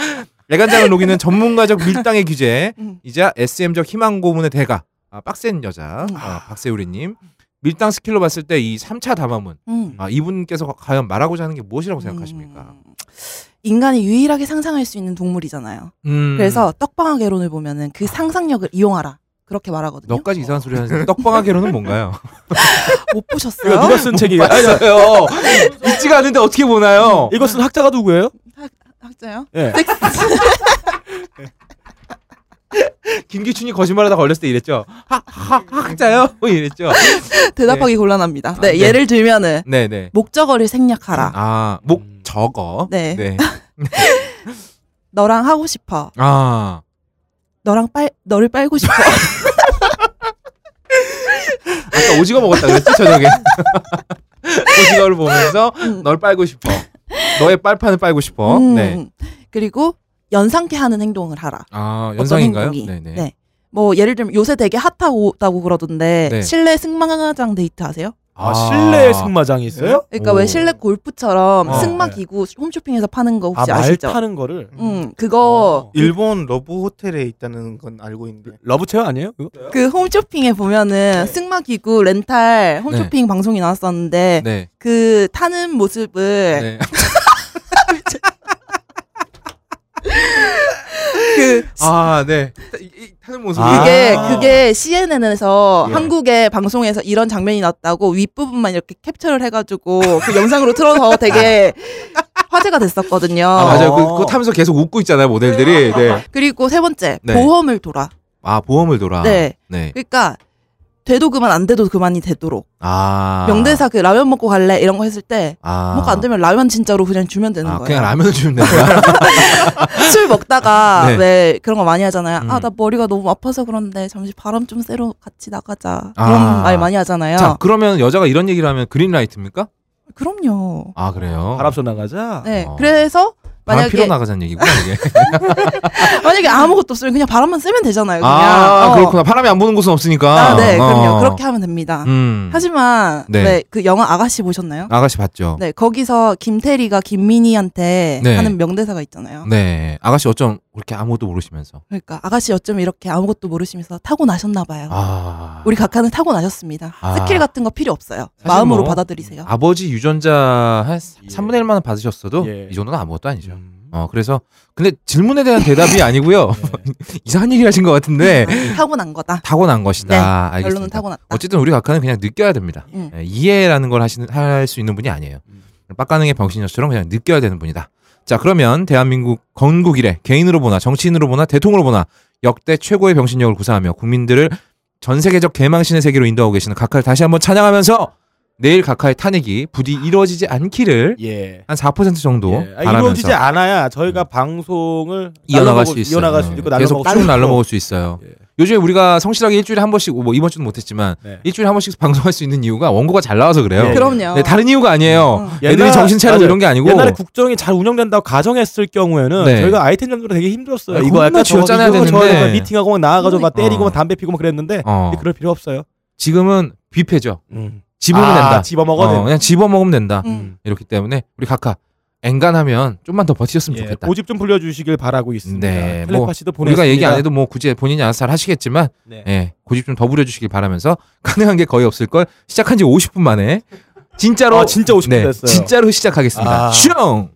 S1: 애간장을 녹이는 전문가적 밀당의 귀재
S3: 음.
S1: 이자 SM적 희망 고문의 대가 아, 빡센 여자
S3: 음.
S1: 아, 박세우리님 밀당 스킬로 봤을 때 이 3차 담화문
S3: 음.
S1: 아, 이분께서 과연 말하고자 하는 게 무엇이라고 생각하십니까?
S3: 음. 인간이 유일하게 상상할 수 있는 동물이잖아요.
S1: 음,
S3: 그래서 떡방아 개론을 보면은 그 상상력을 이용하라. 그렇게 말하거든요.
S1: 너까지 이상한 소리 하는 떡방아 개론은 뭔가요?
S3: 못 보셨어요?
S2: 이거 누가 쓴 책이에요? 아니,
S1: 봤어요. 있지가 않은데 어떻게 보나요?
S2: 이거 쓴 학자가 누구예요?
S3: 학자요?
S2: 예.
S1: 김기춘이 거짓말하다 걸렸을 때 이랬죠. 하, 하, 학자요? 뭐 이랬죠.
S3: 대답하기 곤란합니다. 네,
S1: 아, 네.
S3: 예를 들면은
S1: 네네.
S3: 목적어를 생략하라.
S1: 아, 목
S2: 음.
S1: 적어.
S3: 네.
S1: 네.
S3: 너랑 하고 싶어.
S1: 아,
S3: 너랑 빨 너를 빨고 싶어.
S1: 아까 오징어 먹었다 그랬지 저녁에. 오징어를 보면서
S3: 음.
S1: 널 빨고 싶어. 너의 빨판을 빨고 싶어.
S3: 음.
S1: 네.
S3: 그리고 연상케 하는 행동을 하라.
S1: 아, 연상인가요? 네네.
S3: 네. 뭐 예를 들면 요새 되게 핫하다고 그러던데
S1: 네.
S3: 실내 승마장 데이트 하세요?
S2: 아, 실내 승마장이 있어요?
S3: 그러니까
S1: 오.
S3: 왜 실내 골프처럼
S1: 어,
S3: 승마
S2: 네.
S3: 기구 홈쇼핑에서 파는 거
S2: 아,
S3: 혹시
S2: 말
S3: 아시죠?
S2: 타는 거를.
S3: 음, 그거
S4: 일본 러브 호텔에 있다는 건 알고 있는데
S2: love chair 아니에요? 그거?
S3: 그 홈쇼핑에 보면은 승마 기구 렌탈 홈쇼핑 방송이 나왔었는데
S1: 네.
S3: 그 타는 모습을
S1: 네.
S3: 그
S1: 아, 네. 타는 모습이
S2: 아.
S3: 그게 그게 CNN에서
S2: 예.
S3: 한국의 방송에서 이런 장면이 났다고 윗부분만 이렇게 캡처를 해 가지고 그 영상으로 틀어서 되게 화제가 됐었거든요.
S1: 아, 맞아요. 그,
S2: 어.
S1: 그거 타면서 계속 웃고 있잖아요, 모델들이. 네.
S3: 그리고 세 번째
S1: 네.
S3: 보험을 돌아.
S1: 아, 보험을 돌아.
S3: 네.
S1: 네.
S3: 그러니까 돼도 그만 안 돼도 그만이 되도록
S1: 아.
S3: 명대사 그 라면 먹고 갈래 이런 거 했을 때
S1: 아.
S3: 먹고 안 되면 라면 진짜로 그냥 주면 되는
S1: 아,
S3: 거예요.
S1: 그냥 라면을 주면 된다.
S3: 술 먹다가
S1: 네.
S3: 왜 그런 거 많이 하잖아요.
S1: 음.
S3: 아 나 머리가 너무 아파서 그런데 잠시 바람 좀 쐬러 같이 나가자.
S1: 아.
S3: 그런 말 많이 하잖아요.
S1: 자, 그러면 여자가 이런 얘기를 하면 그린라이트입니까?
S3: 그럼요.
S1: 아, 그래요?
S2: 바람쐬 나가자.
S3: 네.
S1: 어.
S3: 그래서
S1: 바람
S3: 만약에
S1: 나가자는 얘기구나, 이게.
S3: 만약에 아무것도 없으면 그냥 바람만 쐬면 되잖아요. 그냥.
S1: 아,
S3: 어.
S1: 그렇구나. 바람이 안 부는 곳은 없으니까.
S3: 아, 네, 그럼요.
S1: 어.
S3: 그렇게 하면 됩니다.
S1: 음.
S3: 하지만
S1: 네.
S3: 왜그 영화 아가씨 보셨나요?
S1: 아가씨 봤죠?
S3: 네, 거기서 김태리가 김민희한테
S1: 네.
S3: 하는 명대사가 있잖아요.
S1: 네. 아가씨 어쩜 그렇게 아무것도 모르시면서.
S3: 그러니까 아가씨 어쩜 이렇게 아무것도 모르시면서 타고 나셨나 봐요.
S1: 아.
S3: 우리 각하는 타고 나셨습니다.
S1: 아.
S3: 스킬 같은 거 필요 없어요. 마음으로
S1: 뭐
S3: 받아들이세요.
S1: 아버지 유전자 한
S2: 예.
S1: 3분의 1만 원 받으셨어도
S2: 예.
S1: 이 정도는 아무것도 아니죠.
S2: 음.
S1: 어, 그래서 근데 질문에 대한 대답이 아니고요.
S2: 네.
S1: 이상한 얘기를 하신 것 같은데
S3: 타고난 거다.
S1: 타고난 것이다.
S3: 네,
S1: 알겠습니다.
S3: 결론은 타고났다.
S1: 어쨌든 우리 각하는 그냥 느껴야 됩니다.
S3: 음.
S1: 예, 이해라는 걸 하시는 할 수 있는 분이 아니에요.
S2: 음.
S1: 빡가능의 병신녀처럼 그냥 느껴야 되는 분이다. 자 그러면 대한민국 건국 이래 개인으로 보나 정치인으로 보나 대통령으로 보나 역대 최고의 병신력을 구사하며 국민들을 전 세계적 개망신의 세계로 인도하고 계시는 각하를 다시 한번 찬양하면서 내일 각하의 탄핵이 부디 이루어지지 않기를
S2: 예.
S1: 한 4% 정도
S2: 예. 아,
S1: 바라면서
S2: 이루어지지 않아야 저희가 방송을
S1: 이어나갈 수 있어요.
S2: 이어나갈 수 있고
S1: 계속 쭉. 날려먹을 수 있어요.
S2: 예.
S1: 요즘에 우리가 성실하게 일주일에 한 번씩 뭐 이번 주는 못했지만
S2: 네.
S1: 일주일에 한 번씩 방송할 수 있는 이유가 원고가 잘 나와서 그래요.
S2: 예.
S3: 그럼요.
S1: 네, 다른 이유가 아니에요.
S3: 어.
S1: 애들이
S2: 옛날-
S1: 정신 차리고. 이런 게 아니고
S2: 옛날에 국정이 잘 운영된다고 가정했을 경우에는
S1: 네.
S2: 저희가 아이템 정도로 되게 힘들었어요.
S1: 아,
S2: 이거 약간 저거
S1: 되는데.
S2: 막 미팅하고 막 나와가지고 막 때리고
S1: 어.
S2: 막 담배 피고 막 그랬는데
S1: 어.
S2: 그럴 필요 없어요.
S1: 지금은 뷔페죠.
S2: 음.
S1: 집으면
S2: 아,
S1: 된다.
S2: 집어 먹어도
S1: 어. 그냥 집어 먹으면 된다.
S3: 음.
S1: 이렇기 때문에 우리 각하 엔간하면 좀만 더 버티셨으면
S2: 예,
S1: 좋겠다.
S2: 고집 좀 불려주시길 바라고 있습니다.
S1: 네, 뭐
S2: 텔레파시도 보냈습니다.
S1: 우리가 얘기 안 해도 뭐 굳이 본인이 알아서 잘 하시겠지만
S2: 네.
S1: 예, 고집 좀 더 부려주시길 바라면서 가능한 게 거의 없을 걸 시작한 지 50분 만에 진짜로
S2: 아, 진짜 50분
S1: 네,
S2: 됐어요.
S1: 진짜로 시작하겠습니다.
S2: 아.
S1: 슝!